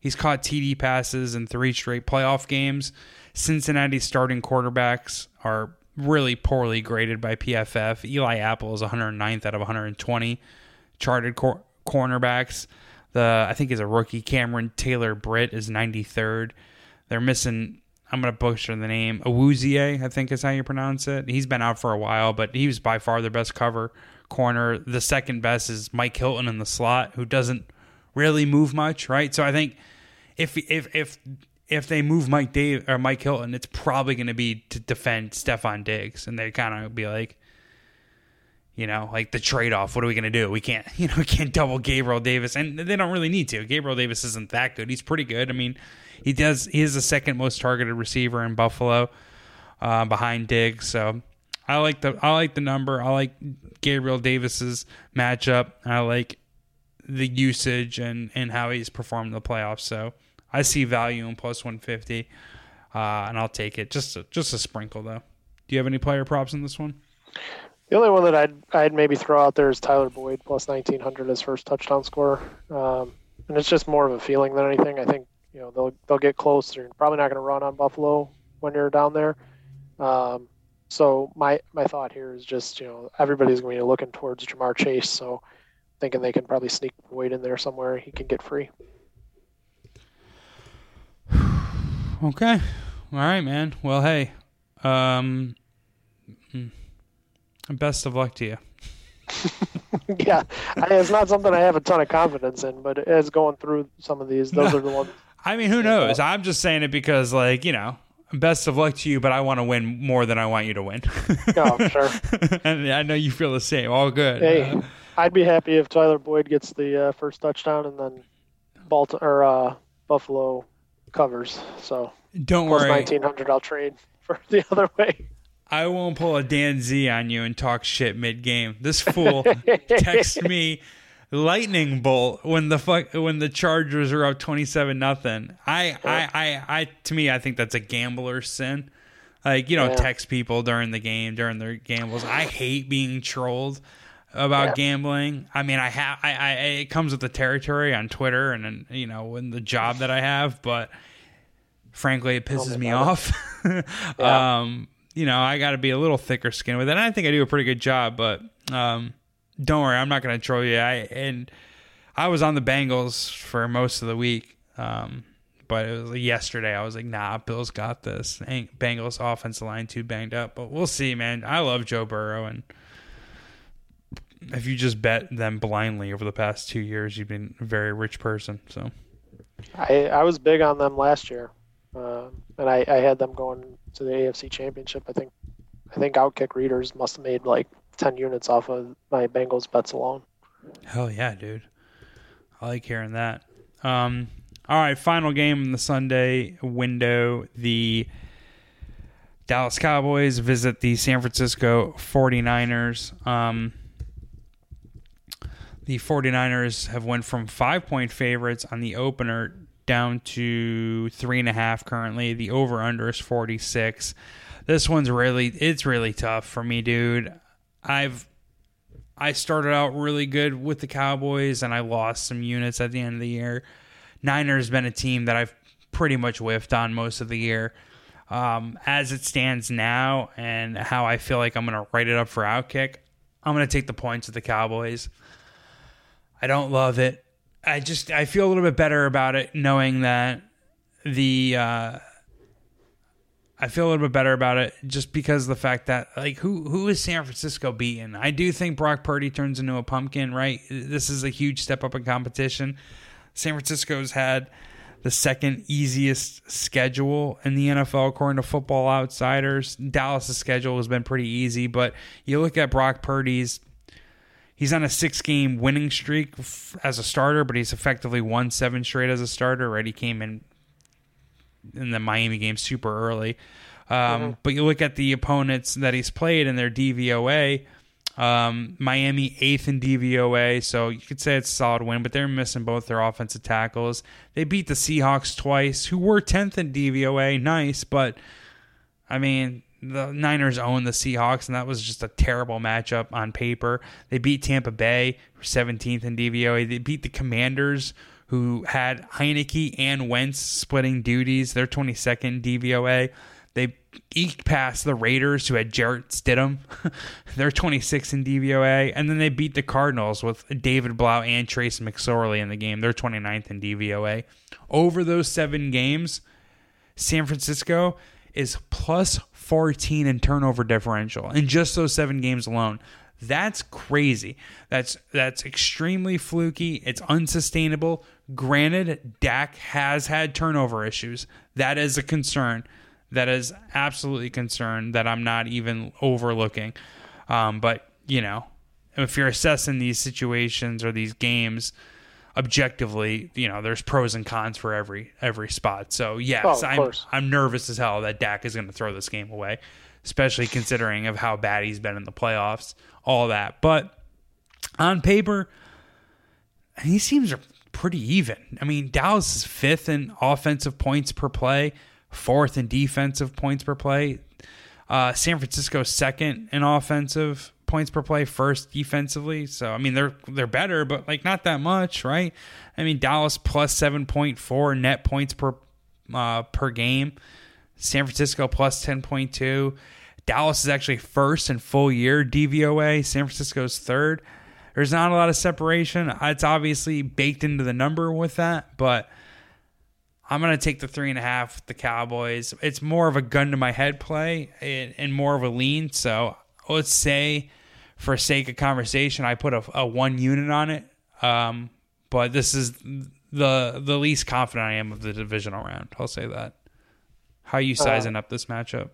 He's caught TD passes in three straight playoff games. Cincinnati's starting quarterbacks are really poorly graded by PFF. Eli Apple is 109th out of 120 charted cor- cornerbacks. The I think is a rookie Cameron Taylor Britt is 93rd. They're missing. I'm gonna butcher the name. Awuzie, I think is how you pronounce it. He's been out for a while, but he was by far their best cover corner. The second best is Mike Hilton in the slot, who doesn't really move much, right? So I think if if if if they move Mike Dave or Mike Hilton, it's probably going to be to defend Stefon Diggs, and they kind of be like, you know, like the trade off. What are we going to do? We can't, *laughs* you know, we can't double Gabriel Davis, and they don't really need to. Gabriel Davis isn't that good. He's pretty good. I mean, he does. He is the second most targeted receiver in Buffalo, uh, behind Diggs. So I like the I like the number. I like Gabriel Davis's matchup. I like the usage and and how he's performed in the playoffs. So I see value in plus one fifty, uh, and I'll take it. Just a, just a sprinkle though. Do you have any player props in this one? The only one that I'd I'd maybe throw out there is Tyler Boyd plus nineteen hundred as first touchdown scorer, um, and it's just more of a feeling than anything. I think you know they'll they'll get close. They're probably not going to run on Buffalo when you're down there. Um, so my my thought here is just you know everybody's going to be looking towards Ja'Marr Chase, so thinking they can probably sneak Boyd in there somewhere. He can get free. *sighs* Okay, all right, man. Well, hey, um, Best of luck to you. *laughs* yeah, I, it's not something I have a ton of confidence in, but as going through some of these, those no. are the ones. *laughs* I mean, who knows? I'm just saying it because, like, you know, best of luck to you, but I want to win more than I want you to win. oh, sure. *laughs* and I know you feel the same. All good. Hey, uh, I'd be happy if Tyler Boyd gets the uh, first touchdown and then Baltimore or uh, Buffalo covers. So don't worry. Nineteen hundred, I'll trade for the other way. I won't pull a Dan Z on you and talk shit mid game. This *laughs* fool texts me lightning bolt when the fuck when the Chargers are up twenty seven nothing. I, I I I to me I think that's a gambler's sin. Like you don't yeah. text people during the game during their gambles. I hate being trolled about yeah. gambling. I mean, I have I, I it comes with the territory on Twitter and, and you know in the job that I have, but frankly, it pisses me off. *laughs* yeah. um, you know, I got to be a little thicker skin with it. And I think I do a pretty good job, but um, don't worry, I'm not going to troll you. I and I was on the Bengals for most of the week. Um, but it was like yesterday. I was like, nah, Bills got this. Bengals offensive line too banged up, but we'll see, man. I love Joe Burrow, and if you just bet them blindly over the past two years, you've been a very rich person. So, I I was big on them last year, uh, and I, I had them going to the AFC Championship. I think I think OutKick readers must have made like ten units off of my Bengals bets alone. Hell yeah, dude! I like hearing that. Um, all right, final game in the Sunday window. The Dallas Cowboys visit the San Francisco 49ers. Um, the 49ers have went from five point favorites on the opener down to three and a half currently. The over under is 46. This one's really it's really tough for me, dude. I've I started out really good with the Cowboys and I lost some units at the end of the year. Niners been a team that I've pretty much whiffed on most of the year. Um, as it stands now and how I feel like I'm going to write it up for OutKick, I'm going to take the points of the Cowboys. I don't love it. I just I feel a little bit better about it knowing that the uh, I feel a little bit better about it just because the fact that like who who is San Francisco beating? I do think Brock Purdy turns into a pumpkin, right? This is a huge step up in competition. San Francisco's had the second easiest schedule in the NFL according to Football Outsiders. Dallas' schedule has been pretty easy, but you look at Brock Purdy's he's on a six game winning streak as a starter, but he's effectively won seven straight as a starter. Right, he came in in the Miami game super early. Um, mm-hmm. But you look at the opponents that he's played in their DVOA. Um, Miami eighth in DVOA, so you could say it's a solid win, but they're missing both their offensive tackles. They beat the Seahawks twice, who were tenth in DVOA. Nice, but I mean, the Niners own the Seahawks, and that was just a terrible matchup on paper. They beat Tampa Bay, 17th in DVOA. They beat the Commanders, who had Heinicke and Wentz splitting duties. They're 22nd DVOA. They eked past the Raiders, who had Jarrett Stidham. *laughs* They're 26 in DVOA. And then they beat the Cardinals with David Blough and Trace McSorley in the game. They're 29th in DVOA. Over those seven games, San Francisco is plus 14 in turnover differential in just those seven games alone. That's crazy. That's that's extremely fluky. It's unsustainable. Granted, Dak has had turnover issues. That is a concern. That is absolutely a concern that I'm not even overlooking. Um, but you know, if you're assessing these situations or these games objectively, you know, there's pros and cons for every every spot. So yes, oh, I'm I'm nervous as hell that Dak is going to throw this game away, especially considering of how bad he's been in the playoffs, all that. But on paper, he seems are pretty even. I mean, Dallas is fifth in offensive points per play, fourth in defensive points per play. Uh, San Francisco second in offensive points per play, first defensively. So I mean they're they're better, but like not that much, right? I mean Dallas plus seven point four net points per uh, per game. San Francisco plus ten point two. Dallas is actually first in full year DVOA. San Francisco's third. There's not a lot of separation. It's obviously baked into the number with that, but I'm going to take the three and a half. with The Cowboys. It's more of a gun to my head play and, and more of a lean. So let's say for sake of conversation, I put a, a one unit on it. Um, but this is the the least confident I am of the divisional round. I'll say that. How you sizing uh, up this matchup?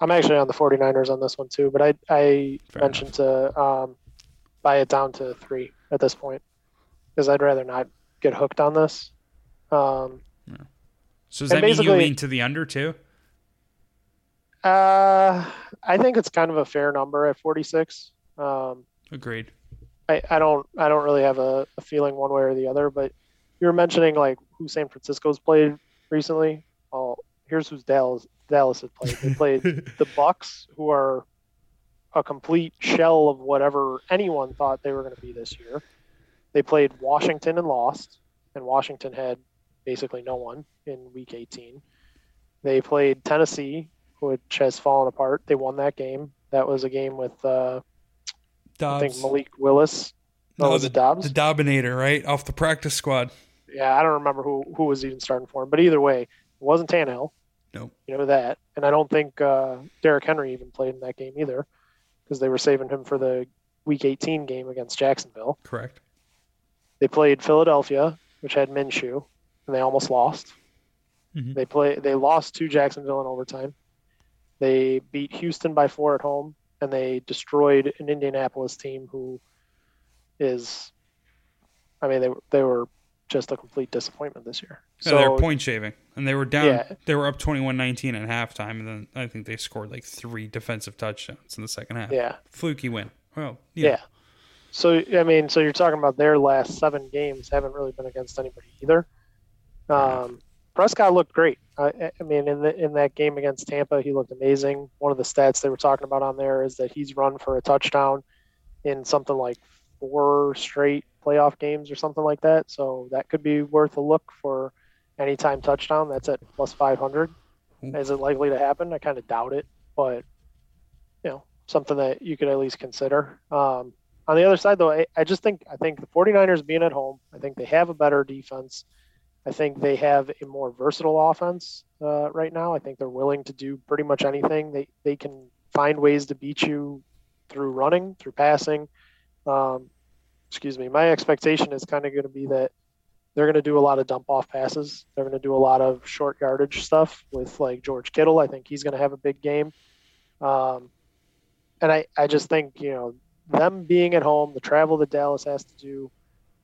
I'm actually on the 49ers on this one too, but I I Fair mentioned enough. to um, buy it down to three at this point because I'd rather not get hooked on this. Um, yeah. So does that mean you lean to the under too? Uh, I think it's kind of a fair number at 46. Um, Agreed. I, I don't I don't really have a, a, feeling one way or the other, but you were mentioning like who San Francisco's played recently. Well, here's who's Dallas Dallas has played. They played *laughs* the Bucs, who are a complete shell of whatever anyone thought they were going to be this year. They played Washington and lost, and Washington had basically no one in Week 18. They played Tennessee, which has fallen apart. They won that game. That was a game with uh, Dobbs. I think Malik Willis. No, was the, Dobbs? The Dobbinator, right? Off the practice squad. Yeah, I don't remember who, who was even starting for him. But either way, it wasn't Tannehill. Nope. You know that. And I don't think uh, Derrick Henry even played in that game either because they were saving him for the Week 18 game against Jacksonville. Correct. They played Philadelphia, which had Minshew, and they almost lost. Mm-hmm. They play. They lost to Jacksonville in overtime. They beat Houston by four at home and they destroyed an Indianapolis team who is I mean, they they were just a complete disappointment this year. Yeah, So they were point shaving, and they were down. Yeah. They were up 21-19 at halftime, and then I think they scored like three defensive touchdowns in the second half. yeah, Fluky win. Well, yeah. yeah. So I mean, so you're talking about their last seven games haven't really been against anybody either. Um, Prescott looked great. I, I mean, in the in that game against Tampa, he looked amazing. One of the stats they were talking about on there is that he's run for a touchdown in something like four straight playoff games or something like that. So that could be worth a look for anytime touchdown. That's at plus 500. Is it likely to happen? I kind of doubt it, but you know, something that you could at least consider. Um, on the other side, though, I, I just think I think the 49ers being at home, I think they have a better defense. I think they have a more versatile offense uh, right now. I think they're willing to do pretty much anything. They they can find ways to beat you through running, through passing. Um, excuse me. My expectation is kind of going to be that they're going to do a lot of dump off passes. They're going to do a lot of short yardage stuff with like George Kittle. I think he's going to have a big game. Um, and I, I just think, you know, them being at home, the travel that Dallas has to do,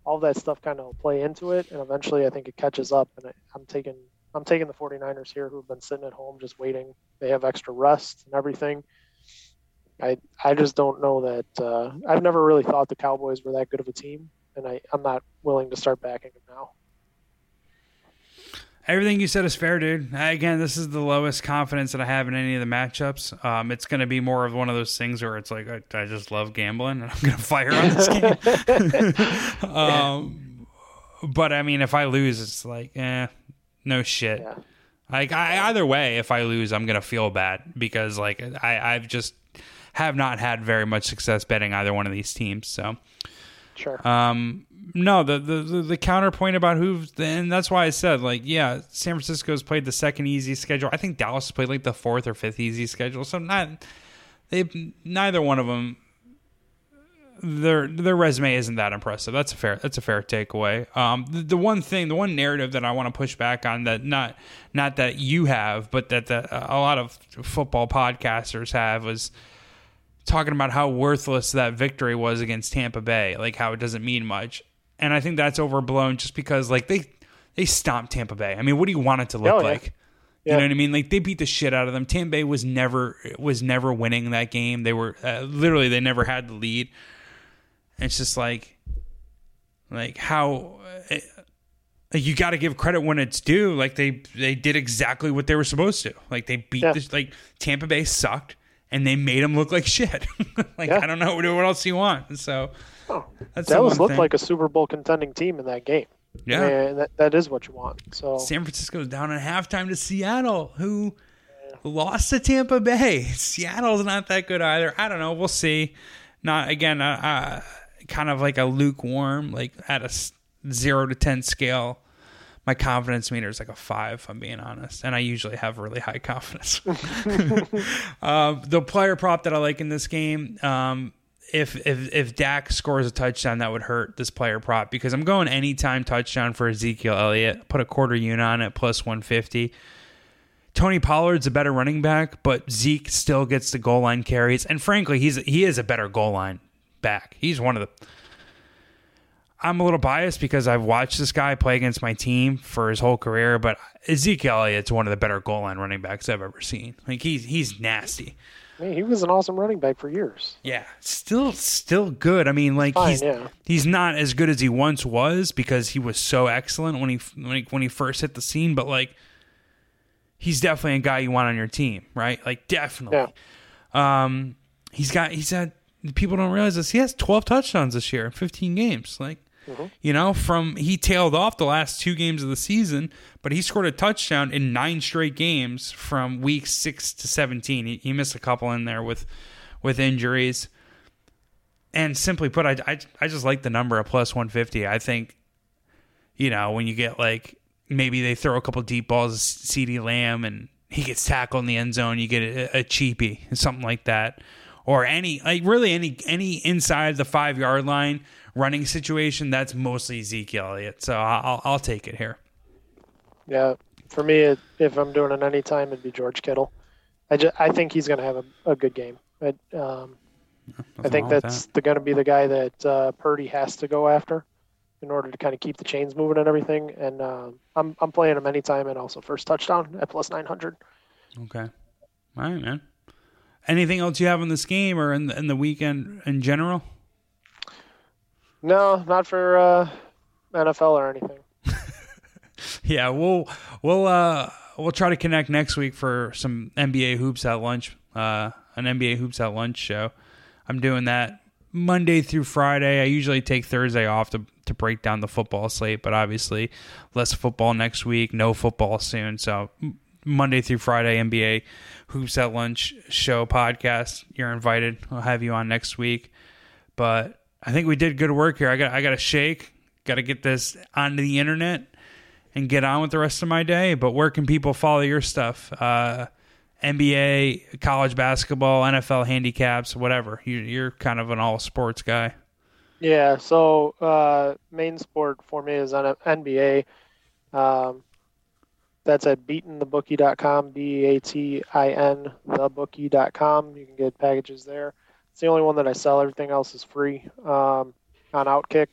all that stuff kind of play into it. And eventually I think it catches up. And I, I'm taking, I'm taking the 49ers here who've been sitting at home just waiting. They have extra rest and everything. I, I just don't know that. Uh, I've never really thought the Cowboys were that good of a team, and I, I'm not willing to start backing them now. Everything you said is fair, dude. Again, this is the lowest confidence that I have in any of the matchups. Um, it's going to be more of one of those things where it's like I, I just love gambling and I'm going *laughs* to fire on this game. *laughs* um, but I mean, if I lose, it's like, eh, no shit. Yeah. Like I, either way, if I lose, I'm gonna feel bad because like I, I've just have not had very much success betting either one of these teams. So Sure. um, no, the, the the the counterpoint about who, and that's why I said like, yeah, San Francisco's played the second easy schedule. I think Dallas played like the fourth or fifth easy schedule. So not they neither one of them. Their their resume isn't that impressive. That's a fair that's a fair takeaway. Um, the, the one thing, the one narrative that I want to push back on that not not that you have, but that the, a lot of football podcasters have was talking about how worthless that victory was against Tampa Bay, like how it doesn't mean much. And I think that's overblown just because like they they stomped Tampa Bay. I mean, what do you want it to look Oh, yeah. like? You Yeah. know what I mean? Like they beat the shit out of them. Tampa Bay was never was never winning that game. They were uh, literally they never had the lead. And it's just like like how uh, like you got to give credit when it's due. Like they they did exactly what they were supposed to. Like they beat Yeah. this. Like Tampa Bay sucked, and they made them look like shit. *laughs* like Yeah. I don't know what else you want. So Oh, that's the Dallas looked thing. like a Super Bowl contending team in that game. yeah. and that, that is what you want. So San Francisco's down at halftime to Seattle, who lost to Tampa Bay. *laughs* Seattle's not that good either. I don't know. We'll see. Not again. Uh, uh, kind of like a lukewarm, like at a zero to ten scale. My confidence meter is like a five. If I'm being honest, and I usually have really high *laughs* confidence. *laughs* um, the player prop that I like in this game, um, if if if Dak scores a touchdown, that would hurt this player prop because I'm going anytime touchdown for Ezekiel Elliott. Put a quarter unit on it, plus 150. Tony Pollard's a better running back, but Zeke still gets the goal line carries, and frankly, he's he is a better goal line back. He's one of the. I'm a little biased because I've watched this guy play against my team for his whole career, but Ezekiel Elliott's one of the better goal line running backs I've ever seen. Like he's he's nasty. I mean, he was an awesome running back for years. Yeah, still still good. I mean, like Fine, he's yeah. he's not as good as he once was because he was so excellent when he when he, when he first hit the scene. But like, he's definitely a guy you want on your team, right? Like, definitely. Um, he's got he's had people don't realize this. He has twelve touchdowns this year in fifteen games. Like, Mm-hmm. you know, from he tailed off the last two games of the season, but he scored a touchdown in nine straight games from week six to seventeen. He, he missed a couple in there with with injuries. And simply put, I, I, I just like the number of plus 150. I think, you know, when you get like maybe they throw a couple deep balls to CeeDee Lamb and he gets tackled in the end zone, you get a, a cheapie, something like that. Or any, like really any, any inside the five yard line running situation, that's mostly Ezekiel Elliott. So I'll, I'll take it here. Yeah, for me, it, if I'm doing it anytime, it'd be George Kittle. I just, I think he's going to have a, a good game. I, um, I think that's the, going to be the guy that uh, Purdy has to go after. in order to kind of keep the chains moving and everything. And uh, I'm I'm playing him anytime and also first touchdown at plus nine hundred. Okay, all right, man. Anything else you have in this game or in the, in the weekend in general? No, not for uh, NFL or anything. *laughs* yeah, we'll we'll uh we'll try to connect next week for some NBA hoops at lunch. Uh, an NBA hoops at lunch show. I'm doing that Monday through Friday. I usually take Thursday off to to break down the football slate, but obviously less football next week, no football soon. So Monday through Friday NBA hoops at lunch show podcast. You're invited. I'll have you on next week. But I think we did good work here. I got I got to shake. Got to get this onto the internet and get on with the rest of my day. But where can people follow your stuff? Uh, NBA, college basketball, NFL handicaps, whatever. You, you're kind of an all sports guy. Yeah. So uh, main sport for me is on NBA. Um, that's at beatinthebookie.com, B A T I N, thebookie.com. You can get packages there. It's the only one that I sell. Everything else is free um, on Outkick.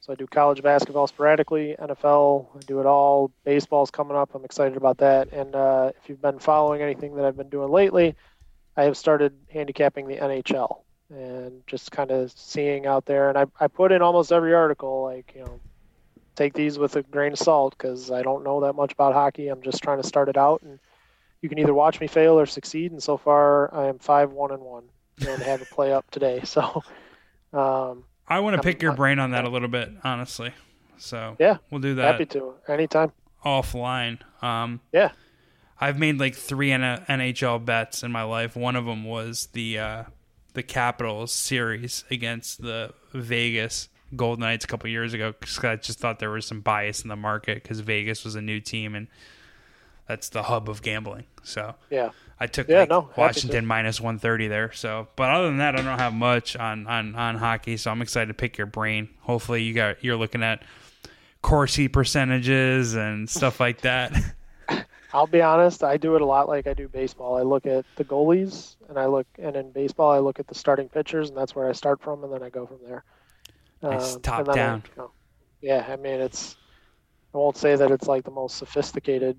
So I do college basketball sporadically, NFL, I do it all. Baseball's coming up. I'm excited about that. And uh, if you've been following anything that I've been doing lately, I have started handicapping the NHL and just kind of seeing out there. And I, I put in almost every article, like, you know, take these with a grain of salt because I don't know that much about hockey. I'm just trying to start it out. And you can either watch me fail or succeed. And so far, I am 5 1 and 1 and have a play up today. *laughs* So, um, I want to pick your brain on that a little bit, honestly. So yeah, we'll do that. Happy to anytime. Offline. Um, yeah, I've made like three NHL bets in my life. One of them was the uh, the Capitals series against the Vegas Golden Knights a couple years ago because I just thought there was some bias in the market because Vegas was a new team and that's the hub of gambling. So yeah, I took yeah, like no, Washington minus one thirty there. So, but other than that, I don't have much on on on hockey. So I'm excited to pick your brain. Hopefully, you got you're looking at Corsi percentages and stuff like that. *laughs* I'll be honest, I do it a lot like I do baseball. I look at the goalies and I look and in baseball I look at the starting pitchers and that's where I start from and then I go from there. Nice um, top down. I, you know, yeah, I mean it's I won't say that it's like the most sophisticated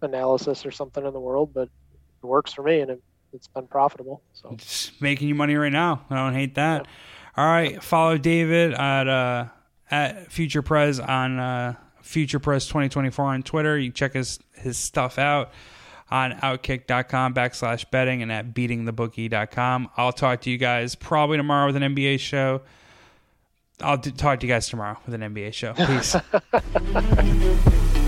analysis or something in the world, but it works for me and it, has been profitable. So it's making you money right now. I don't hate that. Yeah. All right, follow David at uh, at Future Prez on uh, Future Prez 2024 on Twitter. You check his his stuff out on outkick.com backslash betting and at beatingthebookie.com. I'll talk to you guys probably tomorrow with an NBA show. I'll talk to you guys tomorrow with an NBA show. Peace. *laughs*